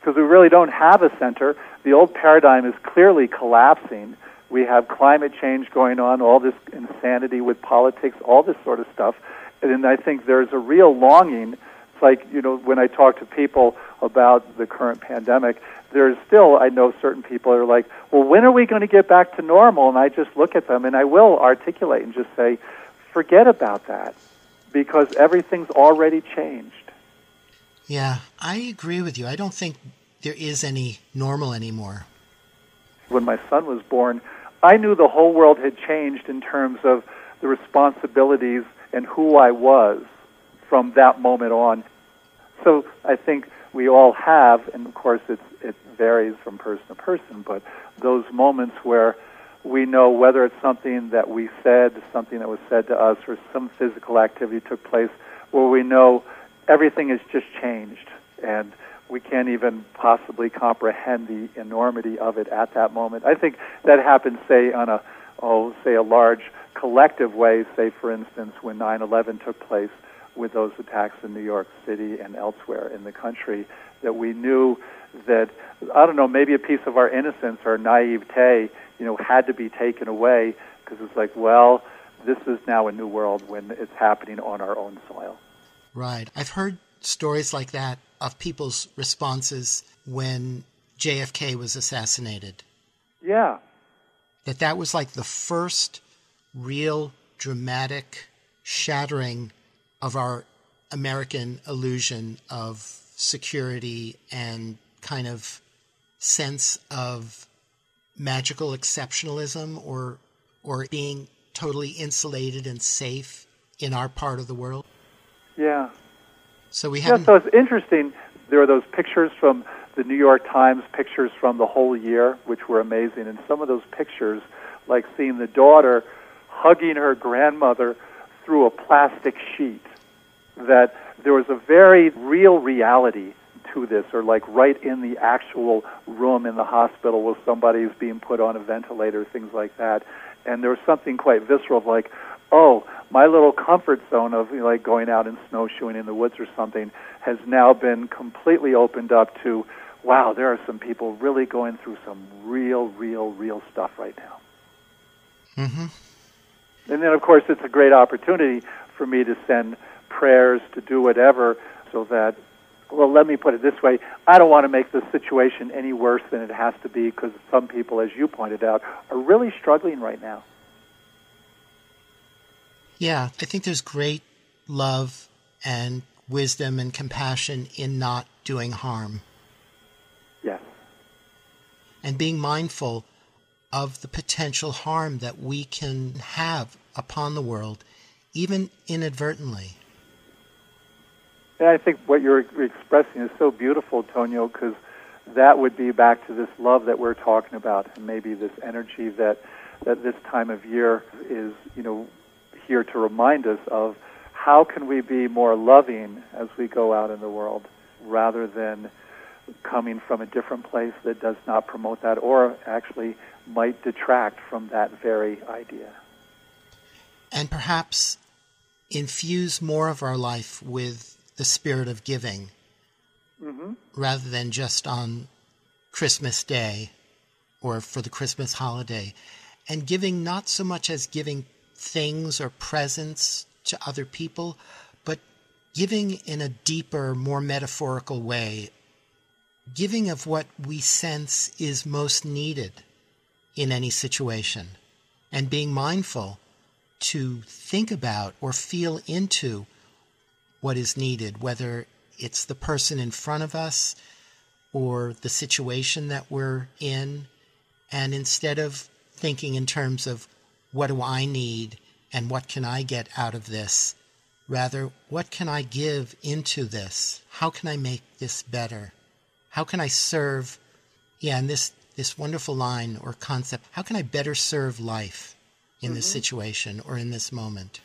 Because we really don't have a center. The old paradigm is clearly collapsing. We have climate change going on, all this insanity with politics, all this sort of stuff. And I think there's a real longing. Like, you know, when I talk to people about the current pandemic, there's still, I know certain people are like, well, when are we going to get back to normal? And I just look at them and I will articulate and just say, forget about that because everything's already changed. Yeah, I agree with you. I don't think there is any normal anymore. When my son was born, I knew the whole world had changed in terms of the responsibilities and who I was from that moment on. So I think we all have, and of course it's, it varies from person to person, but those moments where we know whether it's something that we said, something that was said to us, or some physical activity took place, where we know everything has just changed and we can't even possibly comprehend the enormity of it at that moment. I think that happens, say, on a, oh, say, a large collective way, say, for instance, when 9 11 took place with those attacks in New York City and elsewhere in the country, that we knew that, I don't know, maybe a piece of our innocence or naivete, you know, had to be taken away because it's like, well, this is now a new world when it's happening on our own soil. Right. I've heard stories like that of people's responses when JFK was assassinated. Yeah. That that was like the first real dramatic shattering of our American illusion of security and kind of sense of magical exceptionalism or or being totally insulated and safe in our part of the world. Yeah. So we have. Yeah, so it's interesting. There are those pictures from the New York Times, pictures from the whole year, which were amazing. And some of those pictures, like seeing the daughter hugging her grandmother through a plastic sheet, that there was a very real reality to this, or like right in the actual room in the hospital where somebody is being put on a ventilator, things like that. And there was something quite visceral of like, oh, my little comfort zone of you know, like going out and snowshoeing in the woods or something has now been completely opened up to, wow, there are some people really going through some real, real, real stuff right now. Mm-hmm. And then, of course, it's a great opportunity for me to send prayers, to do whatever, so that, well, let me put it this way I don't want to make the situation any worse than it has to be because some people, as you pointed out, are really struggling right now. Yeah, I think there's great love and wisdom and compassion in not doing harm. Yes. And being mindful of the potential harm that we can have upon the world, even inadvertently. And I think what you're expressing is so beautiful, Tonio, because that would be back to this love that we're talking about, and maybe this energy that that this time of year is, you know, here to remind us of how can we be more loving as we go out in the world rather than coming from a different place that does not promote that or actually might detract from that very idea. And perhaps infuse more of our life with the spirit of giving mm-hmm. rather than just on Christmas Day or for the Christmas holiday. And giving not so much as giving things or presents to other people, but giving in a deeper, more metaphorical way, giving of what we sense is most needed in any situation, and being mindful to think about or feel into what is needed, whether it's the person in front of us or the situation that we're in. And instead of thinking in terms of what do I need and what can I get out of this, rather, what can I give into this? How can I make this better? How can I serve? Yeah, and this, this wonderful line or concept how can I better serve life in mm-hmm. this situation or in this moment?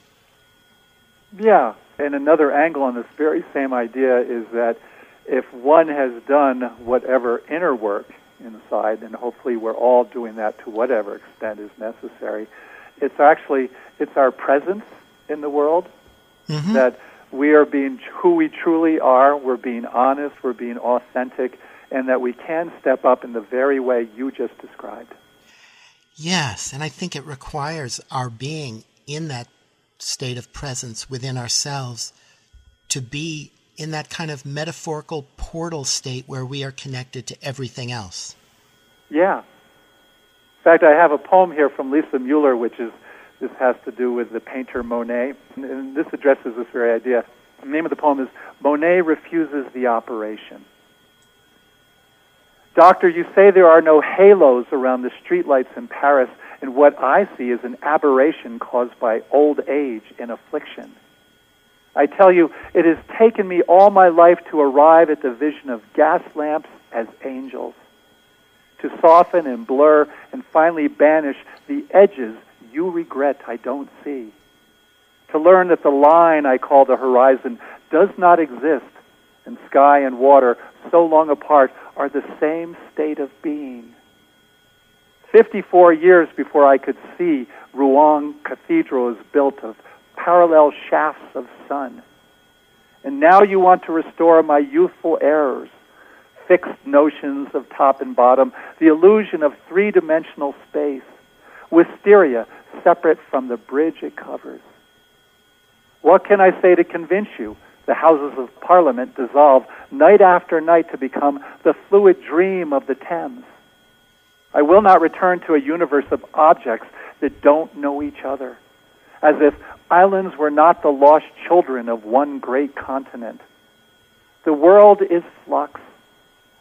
Yeah, and another angle on this very same idea is that if one has done whatever inner work inside, and hopefully we're all doing that to whatever extent is necessary, it's actually it's our presence in the world mm-hmm. that we are being who we truly are. We're being honest. We're being authentic, and that we can step up in the very way you just described. Yes, and I think it requires our being in that state of presence within ourselves to be in that kind of metaphorical portal state where we are connected to everything else. Yeah. In fact, I have a poem here from Lisel Mueller, which is this has to do with the painter Monet, and this addresses this very idea. The name of the poem is Monet Refuses the Operation. Doctor, you say there are no halos around the streetlights in Paris, and what I see is an aberration caused by old age and affliction. I tell you, it has taken me all my life to arrive at the vision of gas lamps as angels, to soften and blur and finally banish the edges you regret I don't see. To learn that the line I call the horizon does not exist, and sky and water, so long apart, are the same state of being. 54 years before I could see, Rouen Cathedral is built of parallel shafts of sun. And now you want to restore my youthful errors, fixed notions of top and bottom, the illusion of three dimensional space, wisteria separate from the bridge it covers. What can I say to convince you? The Houses of Parliament dissolve night after night to become the fluid dream of the Thames. I will not return to a universe of objects that don't know each other, as if islands were not the lost children of one great continent. The world is flux,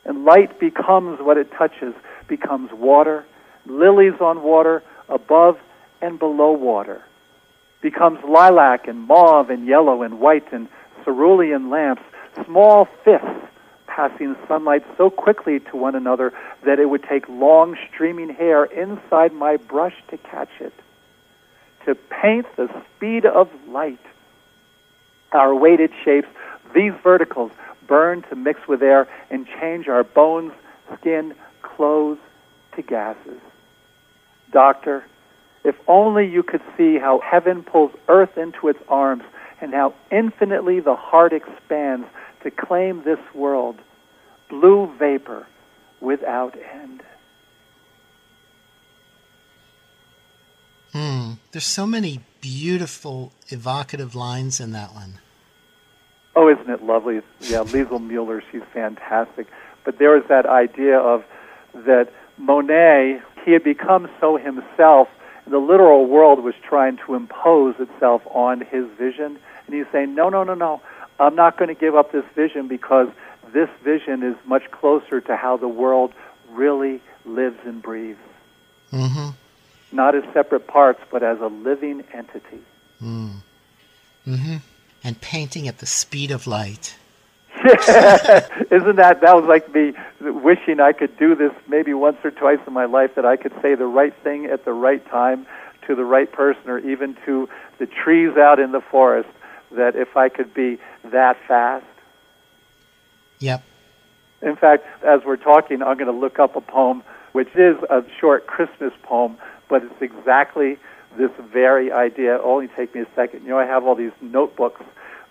and light becomes what it touches, becomes water, lilies on water, above and below water, becomes lilac and mauve and yellow and white and cerulean lamps, small fists passing sunlight so quickly to one another that it would take long streaming hair inside my brush to catch it. To paint the speed of light. Our weighted shapes, these verticals, burn to mix with air and change our bones, skin, clothes to gases. Doctor, if only you could see how heaven pulls earth into its arms and how infinitely the heart expands to claim this world, blue vapor without end. Hmm. There's so many beautiful, evocative lines in that one. Oh, isn't it lovely? Yeah, Lisel Mueller, she's fantastic. But there was that idea of that Monet, he had become so himself, and the literal world was trying to impose itself on his vision. And he's saying, no, no, no, no, I'm not going to give up this vision because this vision is much closer to how the world really lives and breathes. Mm-hmm. Not as separate parts, but as a living entity. Mm. Mm-hmm. And painting at the speed of light. Isn't that that was like me wishing I could do this maybe once or twice in my life that I could say the right thing at the right time to the right person or even to the trees out in the forest that if I could be that fast. Yep. In fact, as we're talking, I'm going to look up a poem which is a short Christmas poem, but it's exactly this very idea. It'll only take me a second. You know, I have all these notebooks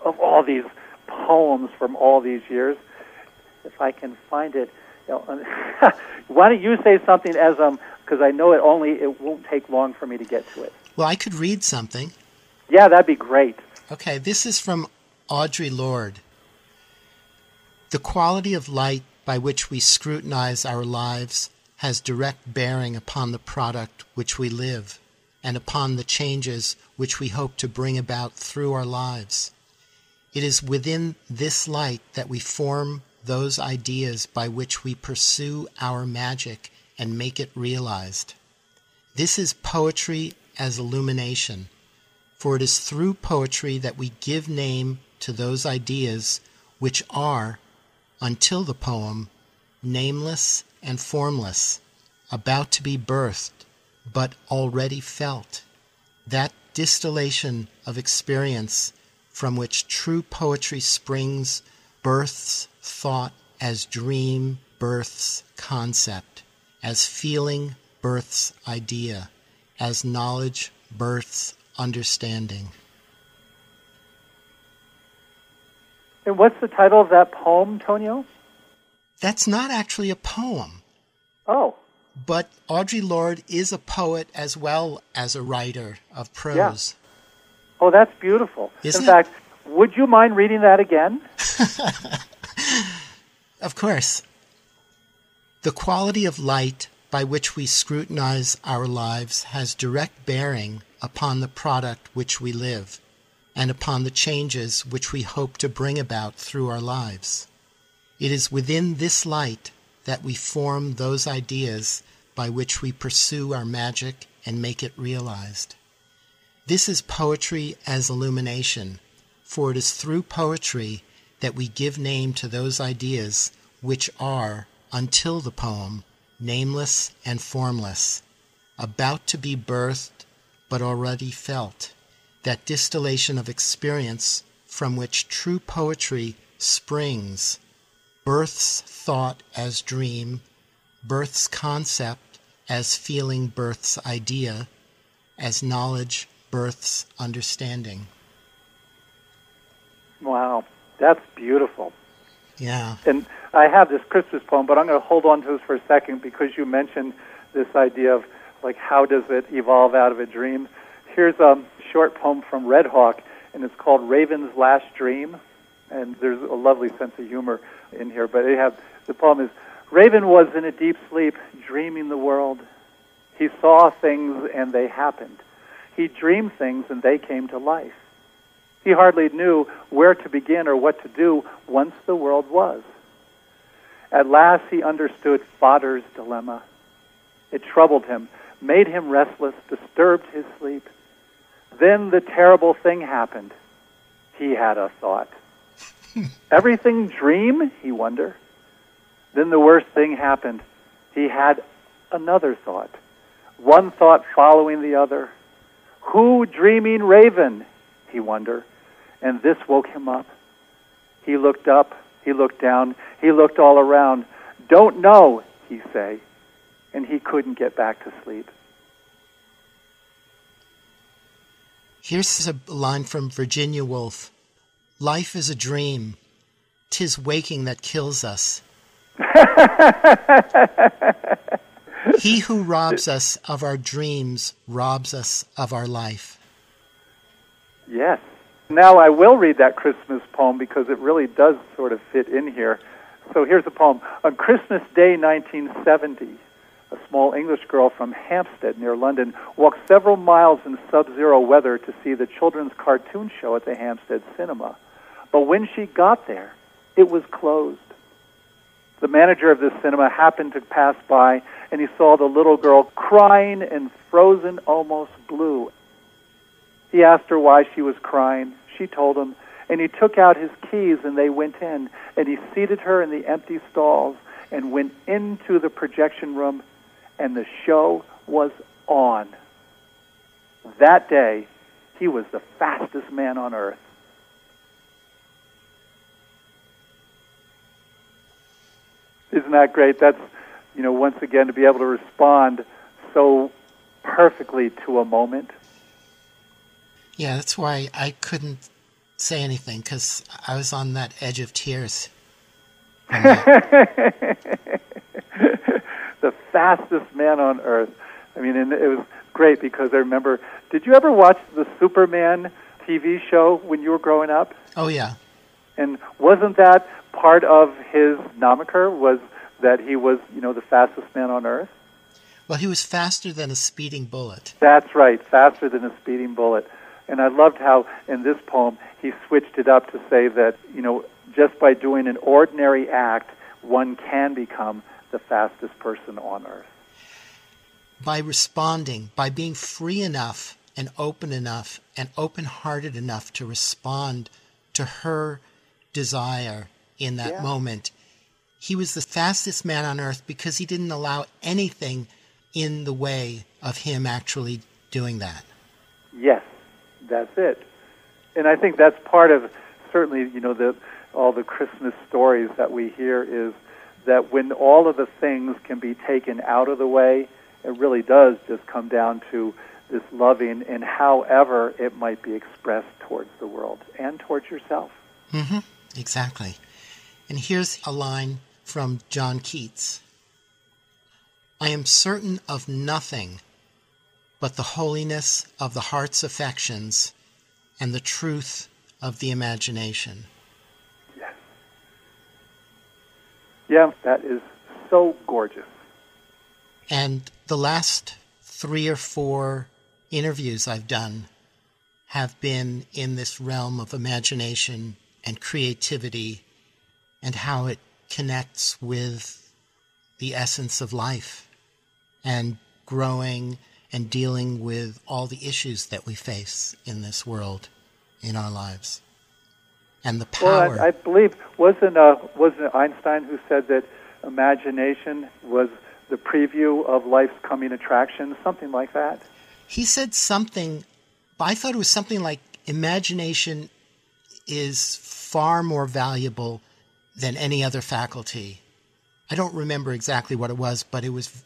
of all these poems from all these years. If I can find it, you know, why don't you say something as um because I know it only it won't take long for me to get to it. Well, I could read something. Yeah, that'd be great. Okay, this is from Audre Lorde. The quality of light by which we scrutinize our lives has direct bearing upon the product which we live and upon the changes which we hope to bring about through our lives. It is within this light that we form those ideas by which we pursue our magic and make it realized. This is poetry as illumination, for it is through poetry that we give name to those ideas which are, until the poem, nameless and formless, about to be birthed, but already felt. That distillation of experience from which true poetry springs births thought as dream births concept, as feeling births idea, as knowledge births understanding. And what's the title of that poem, Tonio? That's not actually a poem. Oh. But Audre Lorde is a poet as well as a writer of prose. Yeah. Oh, that's beautiful. Isn't In fact, would you mind reading that again? of course. The quality of light by which we scrutinize our lives has direct bearing upon the product which we live and upon the changes which we hope to bring about through our lives. It is within this light that we form those ideas by which we pursue our magic and make it realized. This is poetry as illumination, for it is through poetry that we give name to those ideas which are, until the poem, nameless and formless, about to be birthed but already felt. That distillation of experience from which true poetry springs, births thought as dream, births concept as feeling births idea, as knowledge births understanding. Wow, that's beautiful. Yeah. And I have this Christmas poem, but I'm going to hold on to this for a second because you mentioned this idea of like how does it evolve out of a dream. Here's a short poem from Red Hawk, and it's called Raven's Last Dream. And there's a lovely sense of humor in here, but have, the poem is Raven was in a deep sleep, dreaming the world. He saw things and they happened. He dreamed things and they came to life. He hardly knew where to begin or what to do once the world was. At last he understood Fodder's dilemma. It troubled him, made him restless, disturbed his sleep. Then the terrible thing happened. He had a thought. Everything dream? He wondered. Then the worst thing happened. He had another thought. One thought following the other. Who dreaming raven? He wondered. And this woke him up. He looked up. He looked down. He looked all around. Don't know, he say. And he couldn't get back to sleep. Here's a line from Virginia Woolf Life is a dream. Tis waking that kills us. he who robs us of our dreams robs us of our life. Yes. Now I will read that Christmas poem because it really does sort of fit in here. So here's the poem. On Christmas Day 1970, a small English girl from Hampstead near London walked several miles in sub-zero weather to see the children's cartoon show at the Hampstead Cinema. But when she got there, it was closed. The manager of this cinema happened to pass by and he saw the little girl crying and frozen almost blue. He asked her why she was crying. She told him, and he took out his keys and they went in and he seated her in the empty stalls and went into the projection room and the show was on. That day, he was the fastest man on earth. Isn't that great? That's, you know, once again to be able to respond so perfectly to a moment. Yeah, that's why I couldn't say anything because I was on that edge of tears. the fastest man on earth. I mean, and it was great because I remember. Did you ever watch the Superman TV show when you were growing up? Oh yeah. And wasn't that part of his nomiker? Was that he was, you know, the fastest man on earth? Well, he was faster than a speeding bullet. That's right, faster than a speeding bullet. And I loved how in this poem he switched it up to say that, you know, just by doing an ordinary act, one can become the fastest person on earth. By responding, by being free enough and open enough and open hearted enough to respond to her desire in that Yeah. moment. He was the fastest man on earth because he didn't allow anything in the way of him actually doing that. Yes, that's it. And I think that's part of certainly, you know, the all the Christmas stories that we hear is that when all of the things can be taken out of the way, it really does just come down to this loving and however it might be expressed towards the world and towards yourself. Mm-hmm. Exactly. And here's a line from John Keats I am certain of nothing but the holiness of the heart's affections and the truth of the imagination. Yeah, that is so gorgeous. And the last three or four interviews I've done have been in this realm of imagination and creativity and how it connects with the essence of life and growing and dealing with all the issues that we face in this world in our lives and the power Well, I, I believe wasn't uh, wasn't it Einstein who said that imagination was the preview of life's coming attractions, something like that. He said something But I thought it was something like imagination is far more valuable than any other faculty. I don't remember exactly what it was, but it was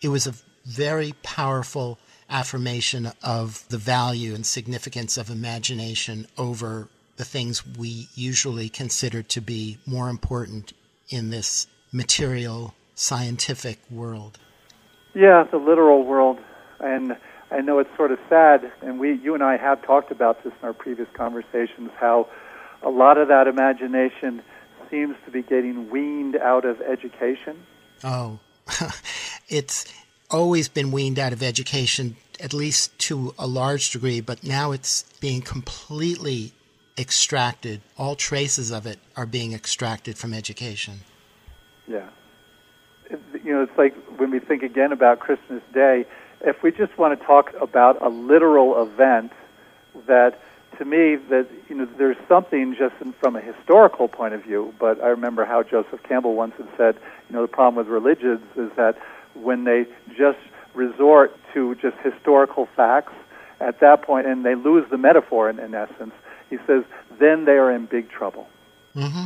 it was a very powerful affirmation of the value and significance of imagination over the things we usually consider to be more important in this material scientific world. Yeah, the literal world. And I know it's sort of sad, and we, you and I have talked about this in our previous conversations, how a lot of that imagination seems to be getting weaned out of education. Oh, it's always been weaned out of education, at least to a large degree, but now it's being completely extracted. All traces of it are being extracted from education. Yeah. It, you know, it's like when we think again about Christmas Day, if we just want to talk about a literal event that to me that you know there's something just in, from a historical point of view but i remember how joseph campbell once had said you know the problem with religions is that when they just resort to just historical facts at that point and they lose the metaphor in, in essence he says then they are in big trouble mm-hmm.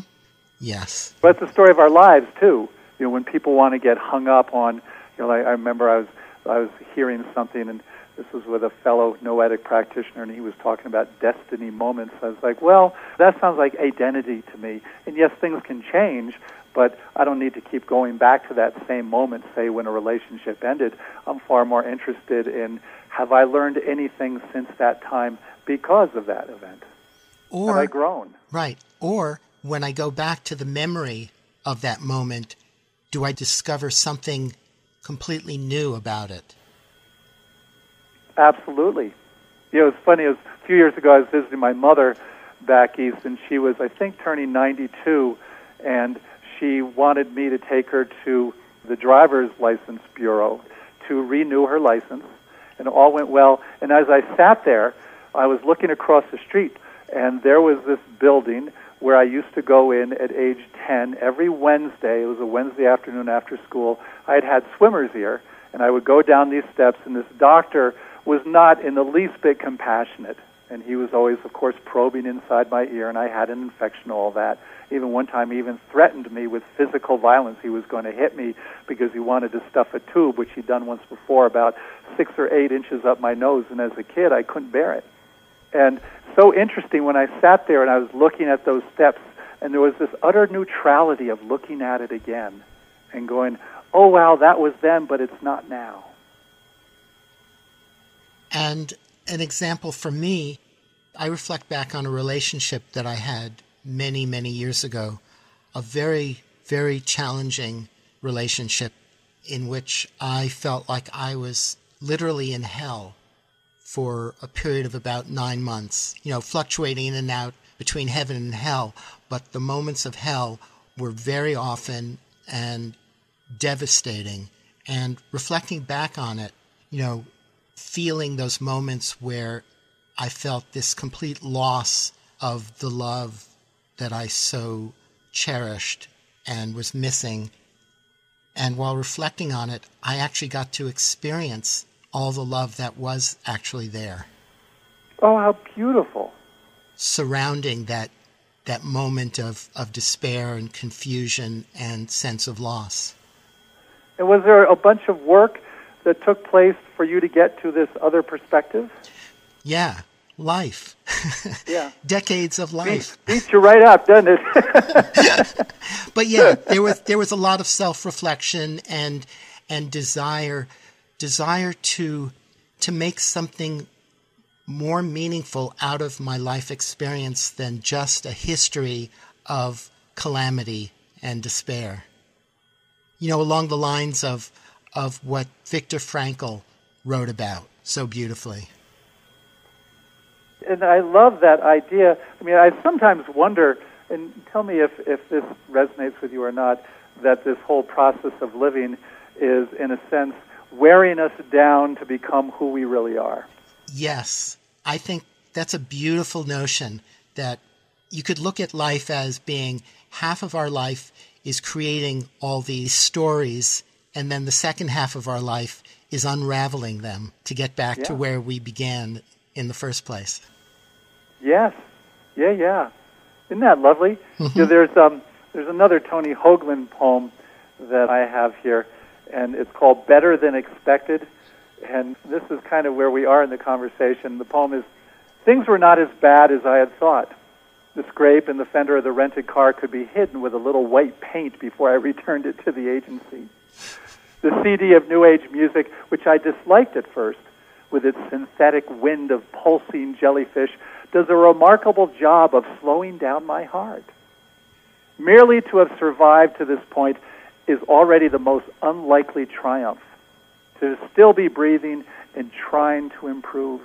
yes but it's the story of our lives too you know when people want to get hung up on you know I, I remember i was I was hearing something, and this was with a fellow noetic practitioner, and he was talking about destiny moments. I was like, well, that sounds like identity to me. And yes, things can change, but I don't need to keep going back to that same moment, say, when a relationship ended. I'm far more interested in have I learned anything since that time because of that event? Or, have I grown? Right. Or when I go back to the memory of that moment, do I discover something completely new about it. Absolutely. You know, it's funny. It was funny. a few years ago. I was visiting my mother back east, and she was, I think, turning 92, and she wanted me to take her to the driver's license bureau to renew her license, and it all went well. And as I sat there, I was looking across the street, and there was this building where I used to go in at age 10 every Wednesday. It was a Wednesday afternoon after school. I had had swimmer's ear, and I would go down these steps, and this doctor was not in the least bit compassionate. And he was always, of course, probing inside my ear, and I had an infection, all that. Even one time, he even threatened me with physical violence. He was going to hit me because he wanted to stuff a tube, which he'd done once before, about six or eight inches up my nose. And as a kid, I couldn't bear it. And so interesting when I sat there and I was looking at those steps, and there was this utter neutrality of looking at it again and going, oh, wow, that was then, but it's not now. And an example for me, I reflect back on a relationship that I had many, many years ago, a very, very challenging relationship in which I felt like I was literally in hell for a period of about nine months, you know, fluctuating in and out between heaven and hell. But the moments of hell were very often and devastating. And reflecting back on it, you know, feeling those moments where I felt this complete loss of the love that I so cherished and was missing. And while reflecting on it, I actually got to experience all the love that was actually there. Oh, how beautiful. Surrounding that that moment of, of despair and confusion and sense of loss. And was there a bunch of work that took place for you to get to this other perspective? Yeah, life. Yeah. Decades of life. Beats, beats you right up, doesn't it? but yeah, there was there was a lot of self reflection and and desire desire to to make something more meaningful out of my life experience than just a history of calamity and despair. You know, along the lines of of what Viktor Frankl wrote about so beautifully. And I love that idea. I mean, I sometimes wonder, and tell me if, if this resonates with you or not, that this whole process of living is, in a sense, wearing us down to become who we really are. Yes. I think that's a beautiful notion that you could look at life as being half of our life is creating all these stories, and then the second half of our life is unraveling them to get back Yeah. to where we began in the first place. Yes. Yeah, yeah. Isn't that lovely? Mm-hmm. Yeah, there's um there's another Tony Hoagland poem that I have here and it's called Better Than Expected. And this is kind of where we are in the conversation. The poem is Things were not as bad as I had thought. The scrape in the fender of the rented car could be hidden with a little white paint before I returned it to the agency. The CD of New Age music, which I disliked at first, with its synthetic wind of pulsing jellyfish, does a remarkable job of slowing down my heart. Merely to have survived to this point is already the most unlikely triumph. To still be breathing and trying to improve.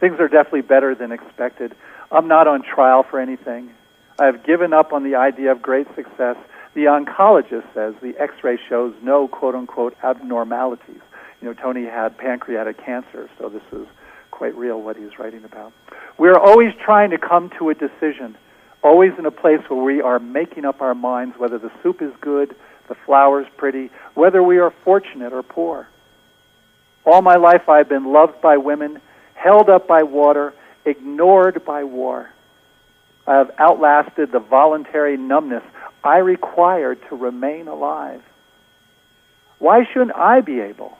Things are definitely better than expected. I'm not on trial for anything. I have given up on the idea of great success. The oncologist says the x ray shows no quote unquote abnormalities. You know, Tony had pancreatic cancer, so this is quite real what he's writing about. We're always trying to come to a decision, always in a place where we are making up our minds whether the soup is good, the flower's pretty, whether we are fortunate or poor. All my life I've been loved by women, held up by water, ignored by war. I have outlasted the voluntary numbness I required to remain alive. Why shouldn't I be able?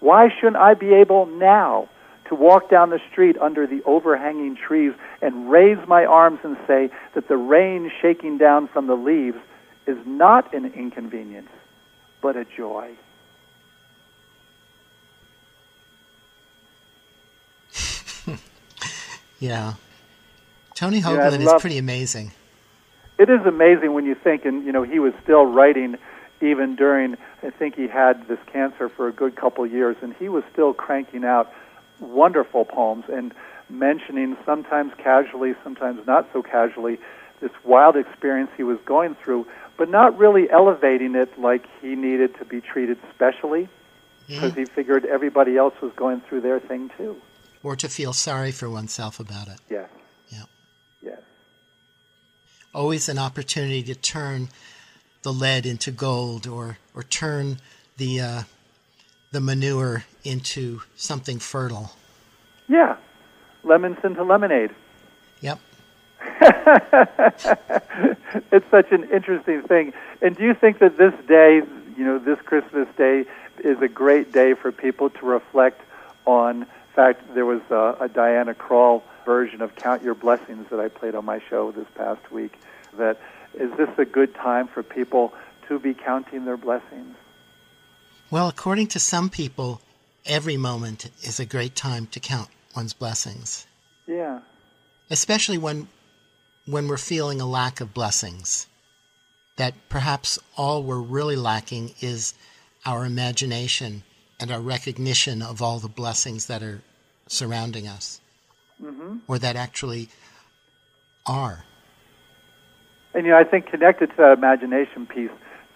Why shouldn't I be able now to walk down the street under the overhanging trees and raise my arms and say that the rain shaking down from the leaves is not an inconvenience, but a joy? Yeah. Tony Yeah, Hoagland love- is pretty amazing. It is amazing when you think, and you know, he was still writing even during. I think he had this cancer for a good couple of years, and he was still cranking out wonderful poems and mentioning sometimes casually, sometimes not so casually, this wild experience he was going through, but not really elevating it like he needed to be treated specially, because he figured everybody else was going through their thing too. Or to feel sorry for oneself about it. Yes. Yeah. Yes. Always an opportunity to turn the lead into gold or, or turn the, uh, the manure into something fertile. Yeah. Lemons into lemonade. Yep. it's such an interesting thing. And do you think that this day, you know, this Christmas day, is a great day for people to reflect on? In fact, there was a, a Diana Krall version of "Count Your Blessings" that I played on my show this past week. That is this a good time for people to be counting their blessings? Well, according to some people, every moment is a great time to count one's blessings, Yeah. especially when when we're feeling a lack of blessings. That perhaps all we're really lacking is our imagination and our recognition of all the blessings that are surrounding us, hmm or that actually are. And you know, I think connected to that imagination piece,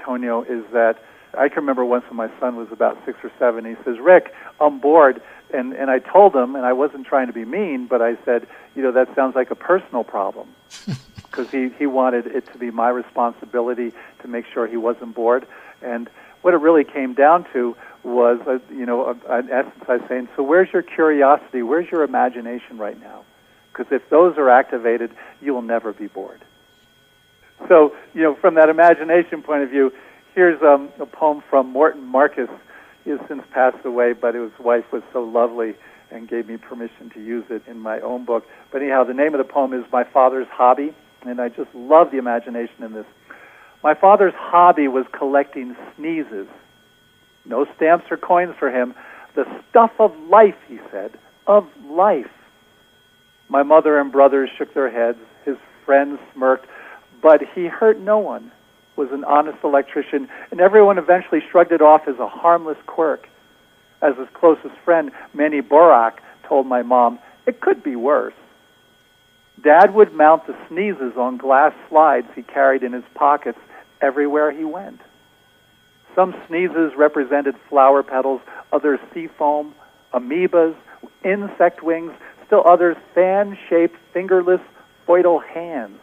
Tonio, is that I can remember once when my son was about six or seven. He says, "Rick, I'm bored," and and I told him, and I wasn't trying to be mean, but I said, "You know, that sounds like a personal problem," because he he wanted it to be my responsibility to make sure he wasn't bored. And what it really came down to was, uh, you know, uh, in essence, I was saying, "So where's your curiosity? Where's your imagination right now?" Because if those are activated, you will never be bored. So, you know, from that imagination point of view, here's um, a poem from Morton Marcus. He has since passed away, but his wife was so lovely and gave me permission to use it in my own book. But anyhow, the name of the poem is My Father's Hobby, and I just love the imagination in this. My father's hobby was collecting sneezes. No stamps or coins for him. The stuff of life, he said, of life. My mother and brothers shook their heads. His friends smirked, but he hurt no one. Was an honest electrician, and everyone eventually shrugged it off as a harmless quirk. As his closest friend, Manny Borak, told my mom, it could be worse. Dad would mount the sneezes on glass slides he carried in his pockets everywhere he went. Some sneezes represented flower petals, others sea foam, amoebas, insect wings, still others fan shaped, fingerless, foetal hands,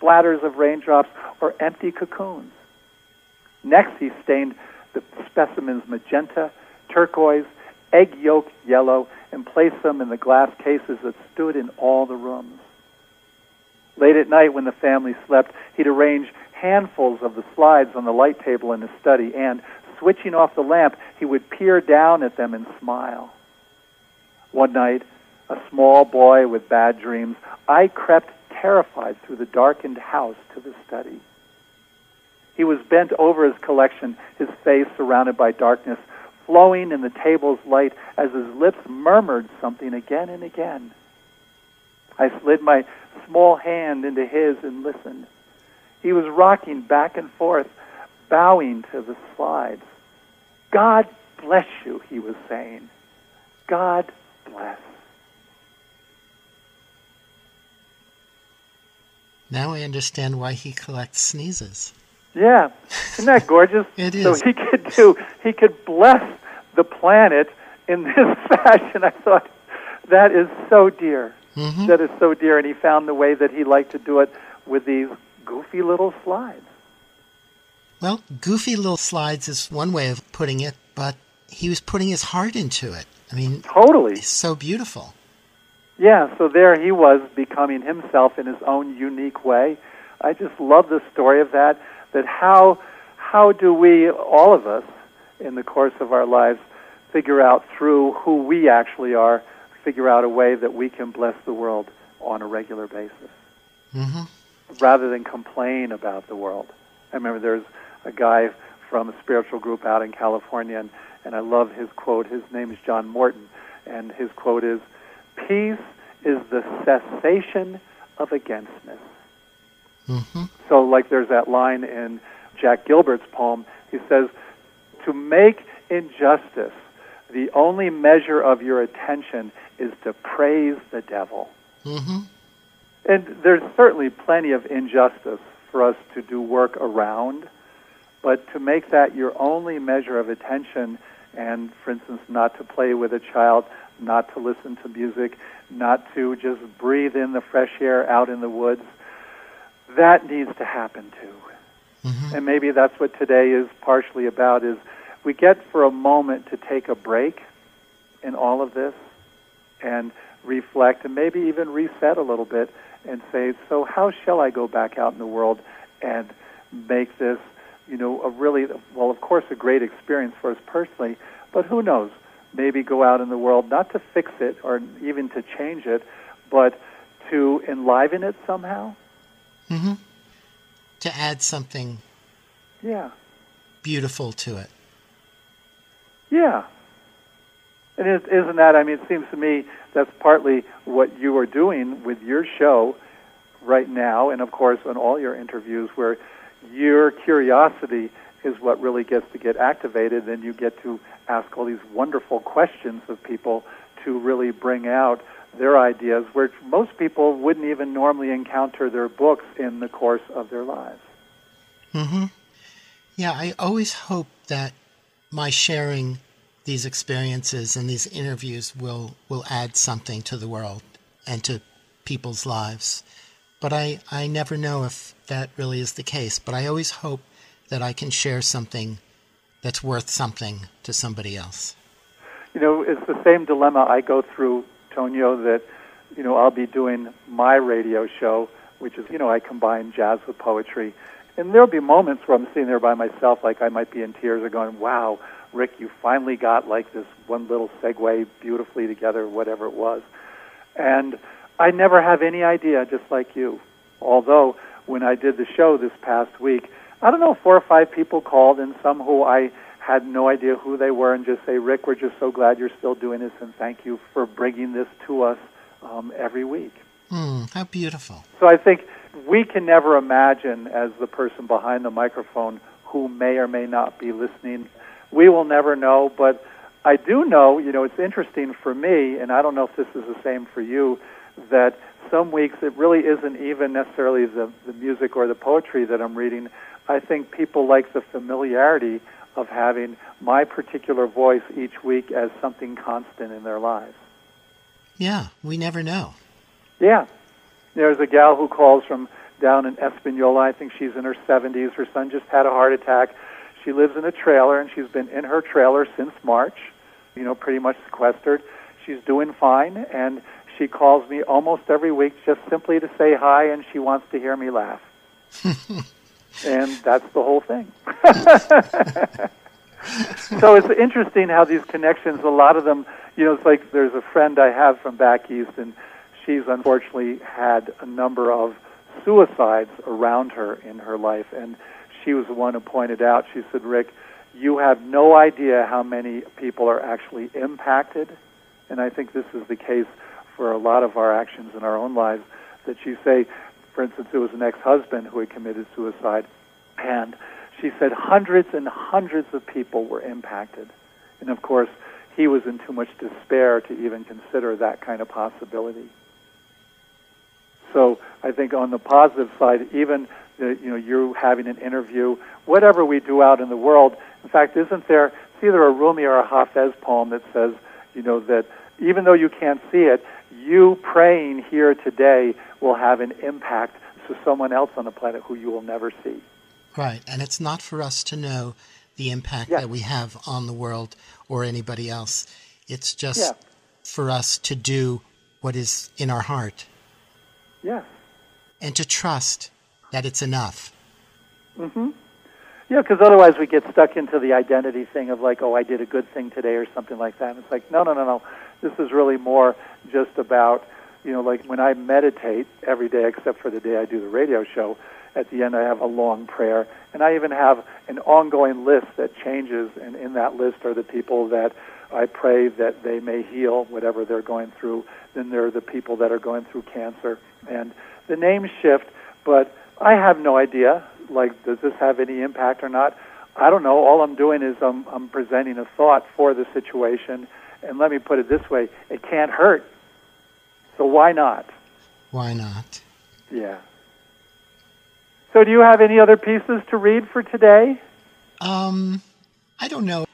splatters of raindrops, or empty cocoons. Next, he stained the specimens magenta, turquoise, egg yolk yellow, and placed them in the glass cases that stood in all the rooms. Late at night, when the family slept, he'd arrange handfuls of the slides on the light table in his study, and, switching off the lamp, he would peer down at them and smile. One night, a small boy with bad dreams, I crept terrified through the darkened house to the study. He was bent over his collection, his face surrounded by darkness, flowing in the table's light as his lips murmured something again and again. I slid my small hand into his and listened. He was rocking back and forth, bowing to the slides. God bless you, he was saying. God bless. Now I understand why he collects sneezes. Yeah, isn't that gorgeous? it is. So he could do, he could bless the planet in this fashion. I thought that is so dear. Mm-hmm. That is so dear, and he found the way that he liked to do it with these goofy little slides. Well, goofy little slides is one way of putting it, but he was putting his heart into it. I mean, totally. It's so beautiful. Yeah, so there he was becoming himself in his own unique way. I just love the story of that. That how how do we all of us in the course of our lives figure out through who we actually are, figure out a way that we can bless the world on a regular basis, mm-hmm. rather than complain about the world. I remember there's a guy from a spiritual group out in California, and, and I love his quote. His name is John Morton, and his quote is, "Peace is the cessation of againstness." Mm-hmm. So, like there's that line in Jack Gilbert's poem, he says, To make injustice the only measure of your attention is to praise the devil. Mm-hmm. And there's certainly plenty of injustice for us to do work around, but to make that your only measure of attention, and for instance, not to play with a child, not to listen to music, not to just breathe in the fresh air out in the woods, that needs to happen too. Mm-hmm. And maybe that's what today is partially about is we get for a moment to take a break in all of this and reflect and maybe even reset a little bit and say, so how shall I go back out in the world and make this, you know, a really, well, of course, a great experience for us personally, but who knows? Maybe go out in the world not to fix it or even to change it, but to enliven it somehow. Mm-hmm. To add something Yeah. beautiful to it. Yeah. And is, isn't that, I mean, it seems to me that's partly what you are doing with your show right now, and of course on all your interviews, where your curiosity is what really gets to get activated, and you get to ask all these wonderful questions of people to really bring out their ideas, where most people wouldn't even normally encounter their books in the course of their lives. Mm-hmm. Yeah, I always hope that my sharing these experiences and these interviews will, will add something to the world and to people's lives. But I, I never know if that really is the case. But I always hope that I can share something that's worth something to somebody else. You know, it's the same dilemma I go through, Tonio, that, you know, I'll be doing my radio show, which is, you know, I combine jazz with poetry. And there'll be moments where I'm sitting there by myself, like I might be in tears or going, wow, Rick, you finally got like this one little segue beautifully together, whatever it was. And I never have any idea, just like you. Although, when I did the show this past week, I don't know, four or five people called, and some who I had no idea who they were, and just say, Rick, we're just so glad you're still doing this, and thank you for bringing this to us um, every week. Mm, how beautiful. So I think we can never imagine, as the person behind the microphone who may or may not be listening, we will never know, but I do know, you know, it's interesting for me, and I don't know if this is the same for you, that some weeks it really isn't even necessarily the, the music or the poetry that I'm reading. I think people like the familiarity of having my particular voice each week as something constant in their lives. Yeah, we never know. Yeah. There's a gal who calls from down in Espanola. I think she's in her 70s. Her son just had a heart attack. She lives in a trailer, and she's been in her trailer since March, you know, pretty much sequestered. she's doing fine, and she calls me almost every week just simply to say hi, and she wants to hear me laugh. and that's the whole thing. so it's interesting how these connections, a lot of them, you know, it's like there's a friend I have from back east, and she's unfortunately had a number of suicides around her in her life. And she was the one who pointed out, she said, Rick, you have no idea how many people are actually impacted. And I think this is the case for a lot of our actions in our own lives. That you say, for instance, it was an ex husband who had committed suicide, and she said hundreds and hundreds of people were impacted. And of course, he was in too much despair to even consider that kind of possibility. So I think on the positive side, even uh, you know you having an interview, whatever we do out in the world. In fact, isn't there? It's either a Rumi or a Hafez poem that says, you know, that even though you can't see it, you praying here today will have an impact to someone else on the planet who you will never see. Right, and it's not for us to know the impact Yeah. that we have on the world or anybody else. It's just Yeah. for us to do what is in our heart Yes. and to trust that it's enough. Mm hmm Yeah, because otherwise we get stuck into the identity thing of like, oh, I did a good thing today or something like that. And it's like, no, no, no, no. This is really more just about, you know, like when I meditate every day except for the day I do the radio show. At the end, I have a long prayer, and I even have an ongoing list that changes. And in that list are the people that I pray that they may heal whatever they're going through. Then there are the people that are going through cancer, and the names shift. But I have no idea. Like, does this have any impact or not? I don't know. All I'm doing is I'm, I'm presenting a thought for the situation. And let me put it this way: it can't hurt. So why not? Why not? Yeah. So, do you have any other pieces to read for today? Um, I don't know.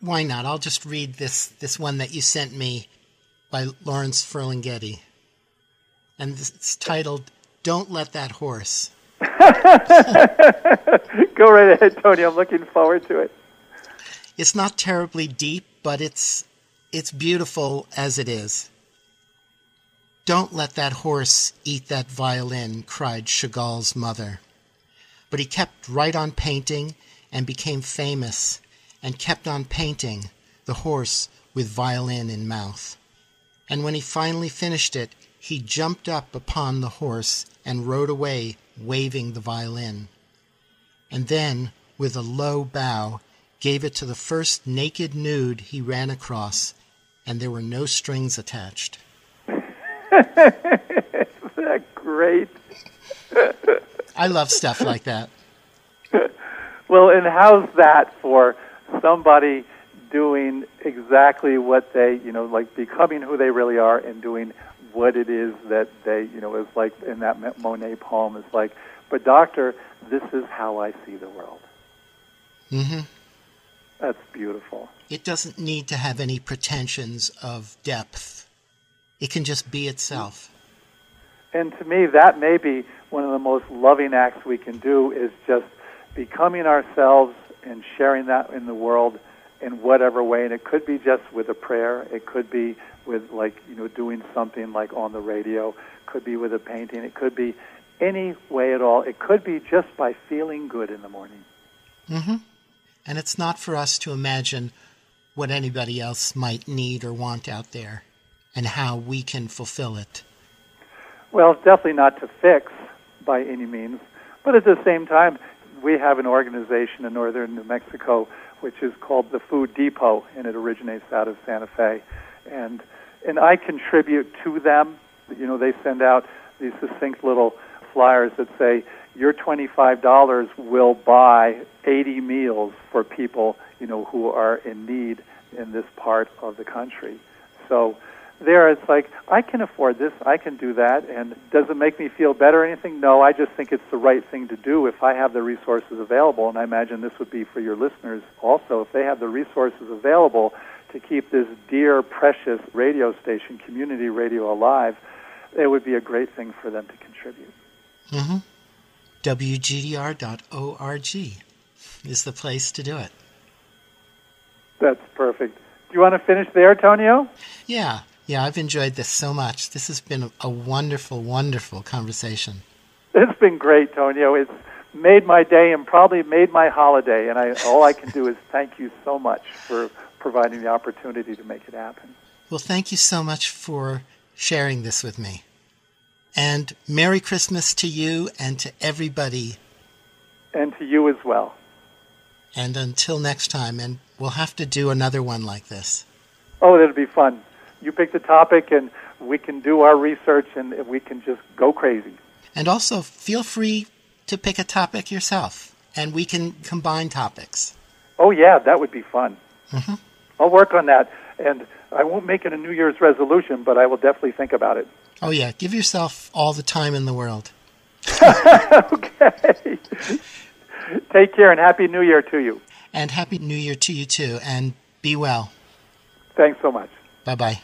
Why not? I'll just read this this one that you sent me by Lawrence Ferlinghetti, and it's titled "Don't Let That Horse." Go right ahead, Tony. I'm looking forward to it. It's not terribly deep, but it's it's beautiful as it is. Don't let that horse eat that violin, cried Chagall's mother. But he kept right on painting and became famous, and kept on painting the horse with violin in mouth. And when he finally finished it, he jumped up upon the horse and rode away, waving the violin. And then, with a low bow, gave it to the first naked nude he ran across, and there were no strings attached. Isn't that great? I love stuff like that. Well, and how's that for somebody doing exactly what they, you know, like becoming who they really are and doing what it is that they, you know, is like in that Monet poem is like, but doctor, this is how I see the world. hmm That's beautiful. It doesn't need to have any pretensions of depth. It can just be itself. And to me, that may be one of the most loving acts we can do is just becoming ourselves and sharing that in the world in whatever way. And it could be just with a prayer. It could be with like, you know, doing something like on the radio. It Could be with a painting. It could be any way at all. It could be just by feeling good in the morning. hmm And it's not for us to imagine what anybody else might need or want out there and how we can fulfill it. Well, it's definitely not to fix by any means, but at the same time, we have an organization in northern New Mexico which is called the Food Depot, and it originates out of Santa Fe, and and I contribute to them. You know, they send out these succinct little flyers that say your twenty-five dollars will buy eighty meals for people you know who are in need in this part of the country. So there it's like I can afford this, I can do that, and does it make me feel better or anything? No, I just think it's the right thing to do if I have the resources available, and I imagine this would be for your listeners also. If they have the resources available to keep this dear, precious radio station, community radio, alive, it would be a great thing for them to contribute. hmm WGDR.org is the place to do it. That's perfect. Do you want to finish there, Tonio? Yeah, yeah, I've enjoyed this so much. This has been a, wonderful, wonderful conversation. It's been great, Tonio. It's made my day and probably made my holiday. And I, all I can do is thank you so much for providing the opportunity to make it happen. Well, thank you so much for sharing this with me. And Merry Christmas to you and to everybody. And to you as well. And until next time, and we'll have to do another one like this. Oh, that'll be fun. You pick the topic, and we can do our research, and we can just go crazy. And also, feel free to pick a topic yourself, and we can combine topics. Oh, yeah, that would be fun. Mm-hmm. I'll work on that, and I won't make it a New Year's resolution, but I will definitely think about it. Oh, yeah, give yourself all the time in the world. okay. Take care, and Happy New Year to you. And Happy New Year to you, too, and be well. Thanks so much. Bye bye.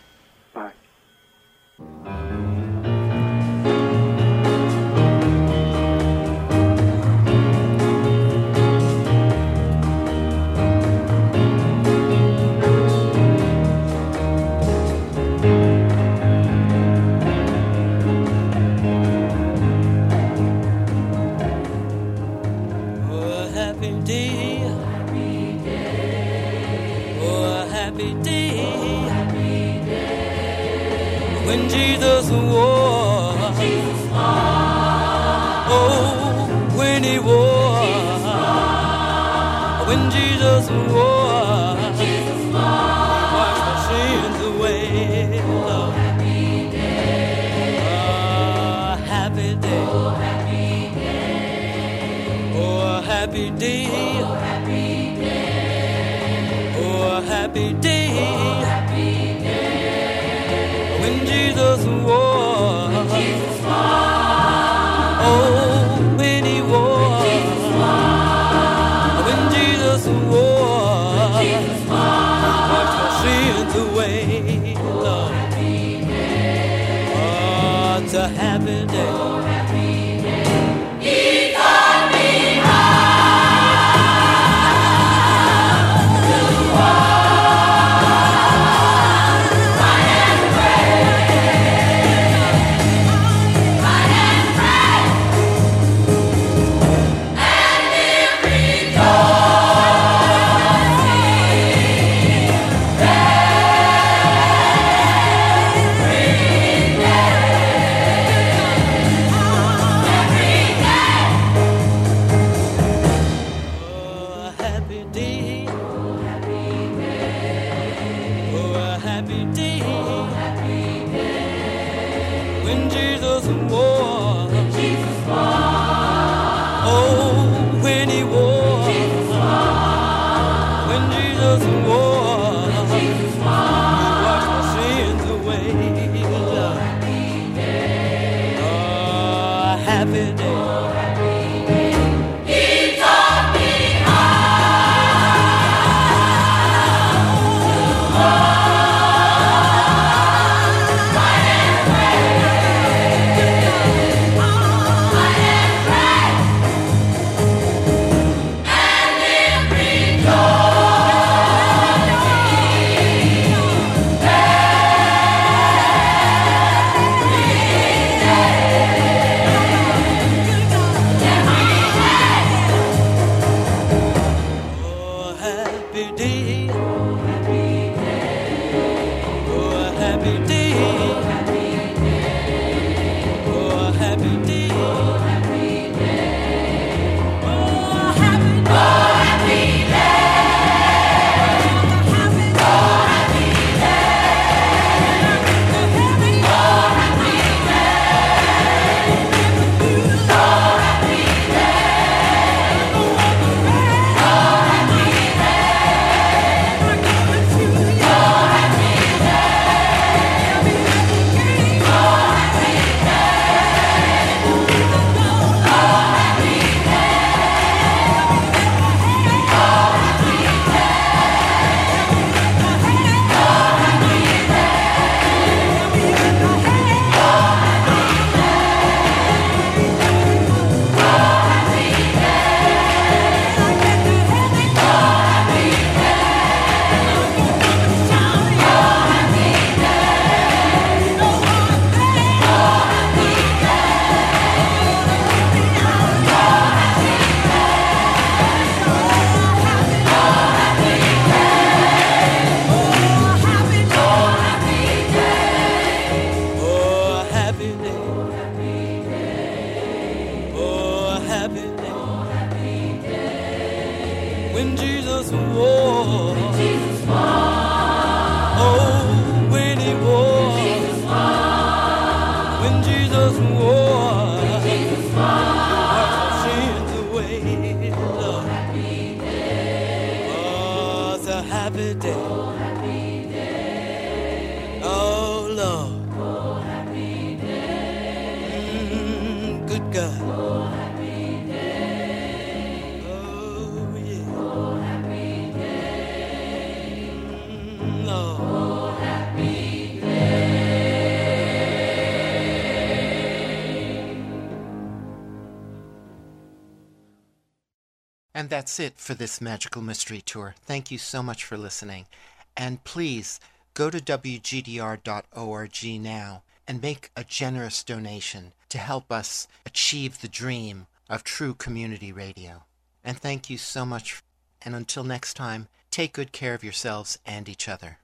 And that's it for this Magical Mystery Tour. Thank you so much for listening. And please go to WGDR.org now and make a generous donation to help us achieve the dream of true community radio. And thank you so much. And until next time, take good care of yourselves and each other.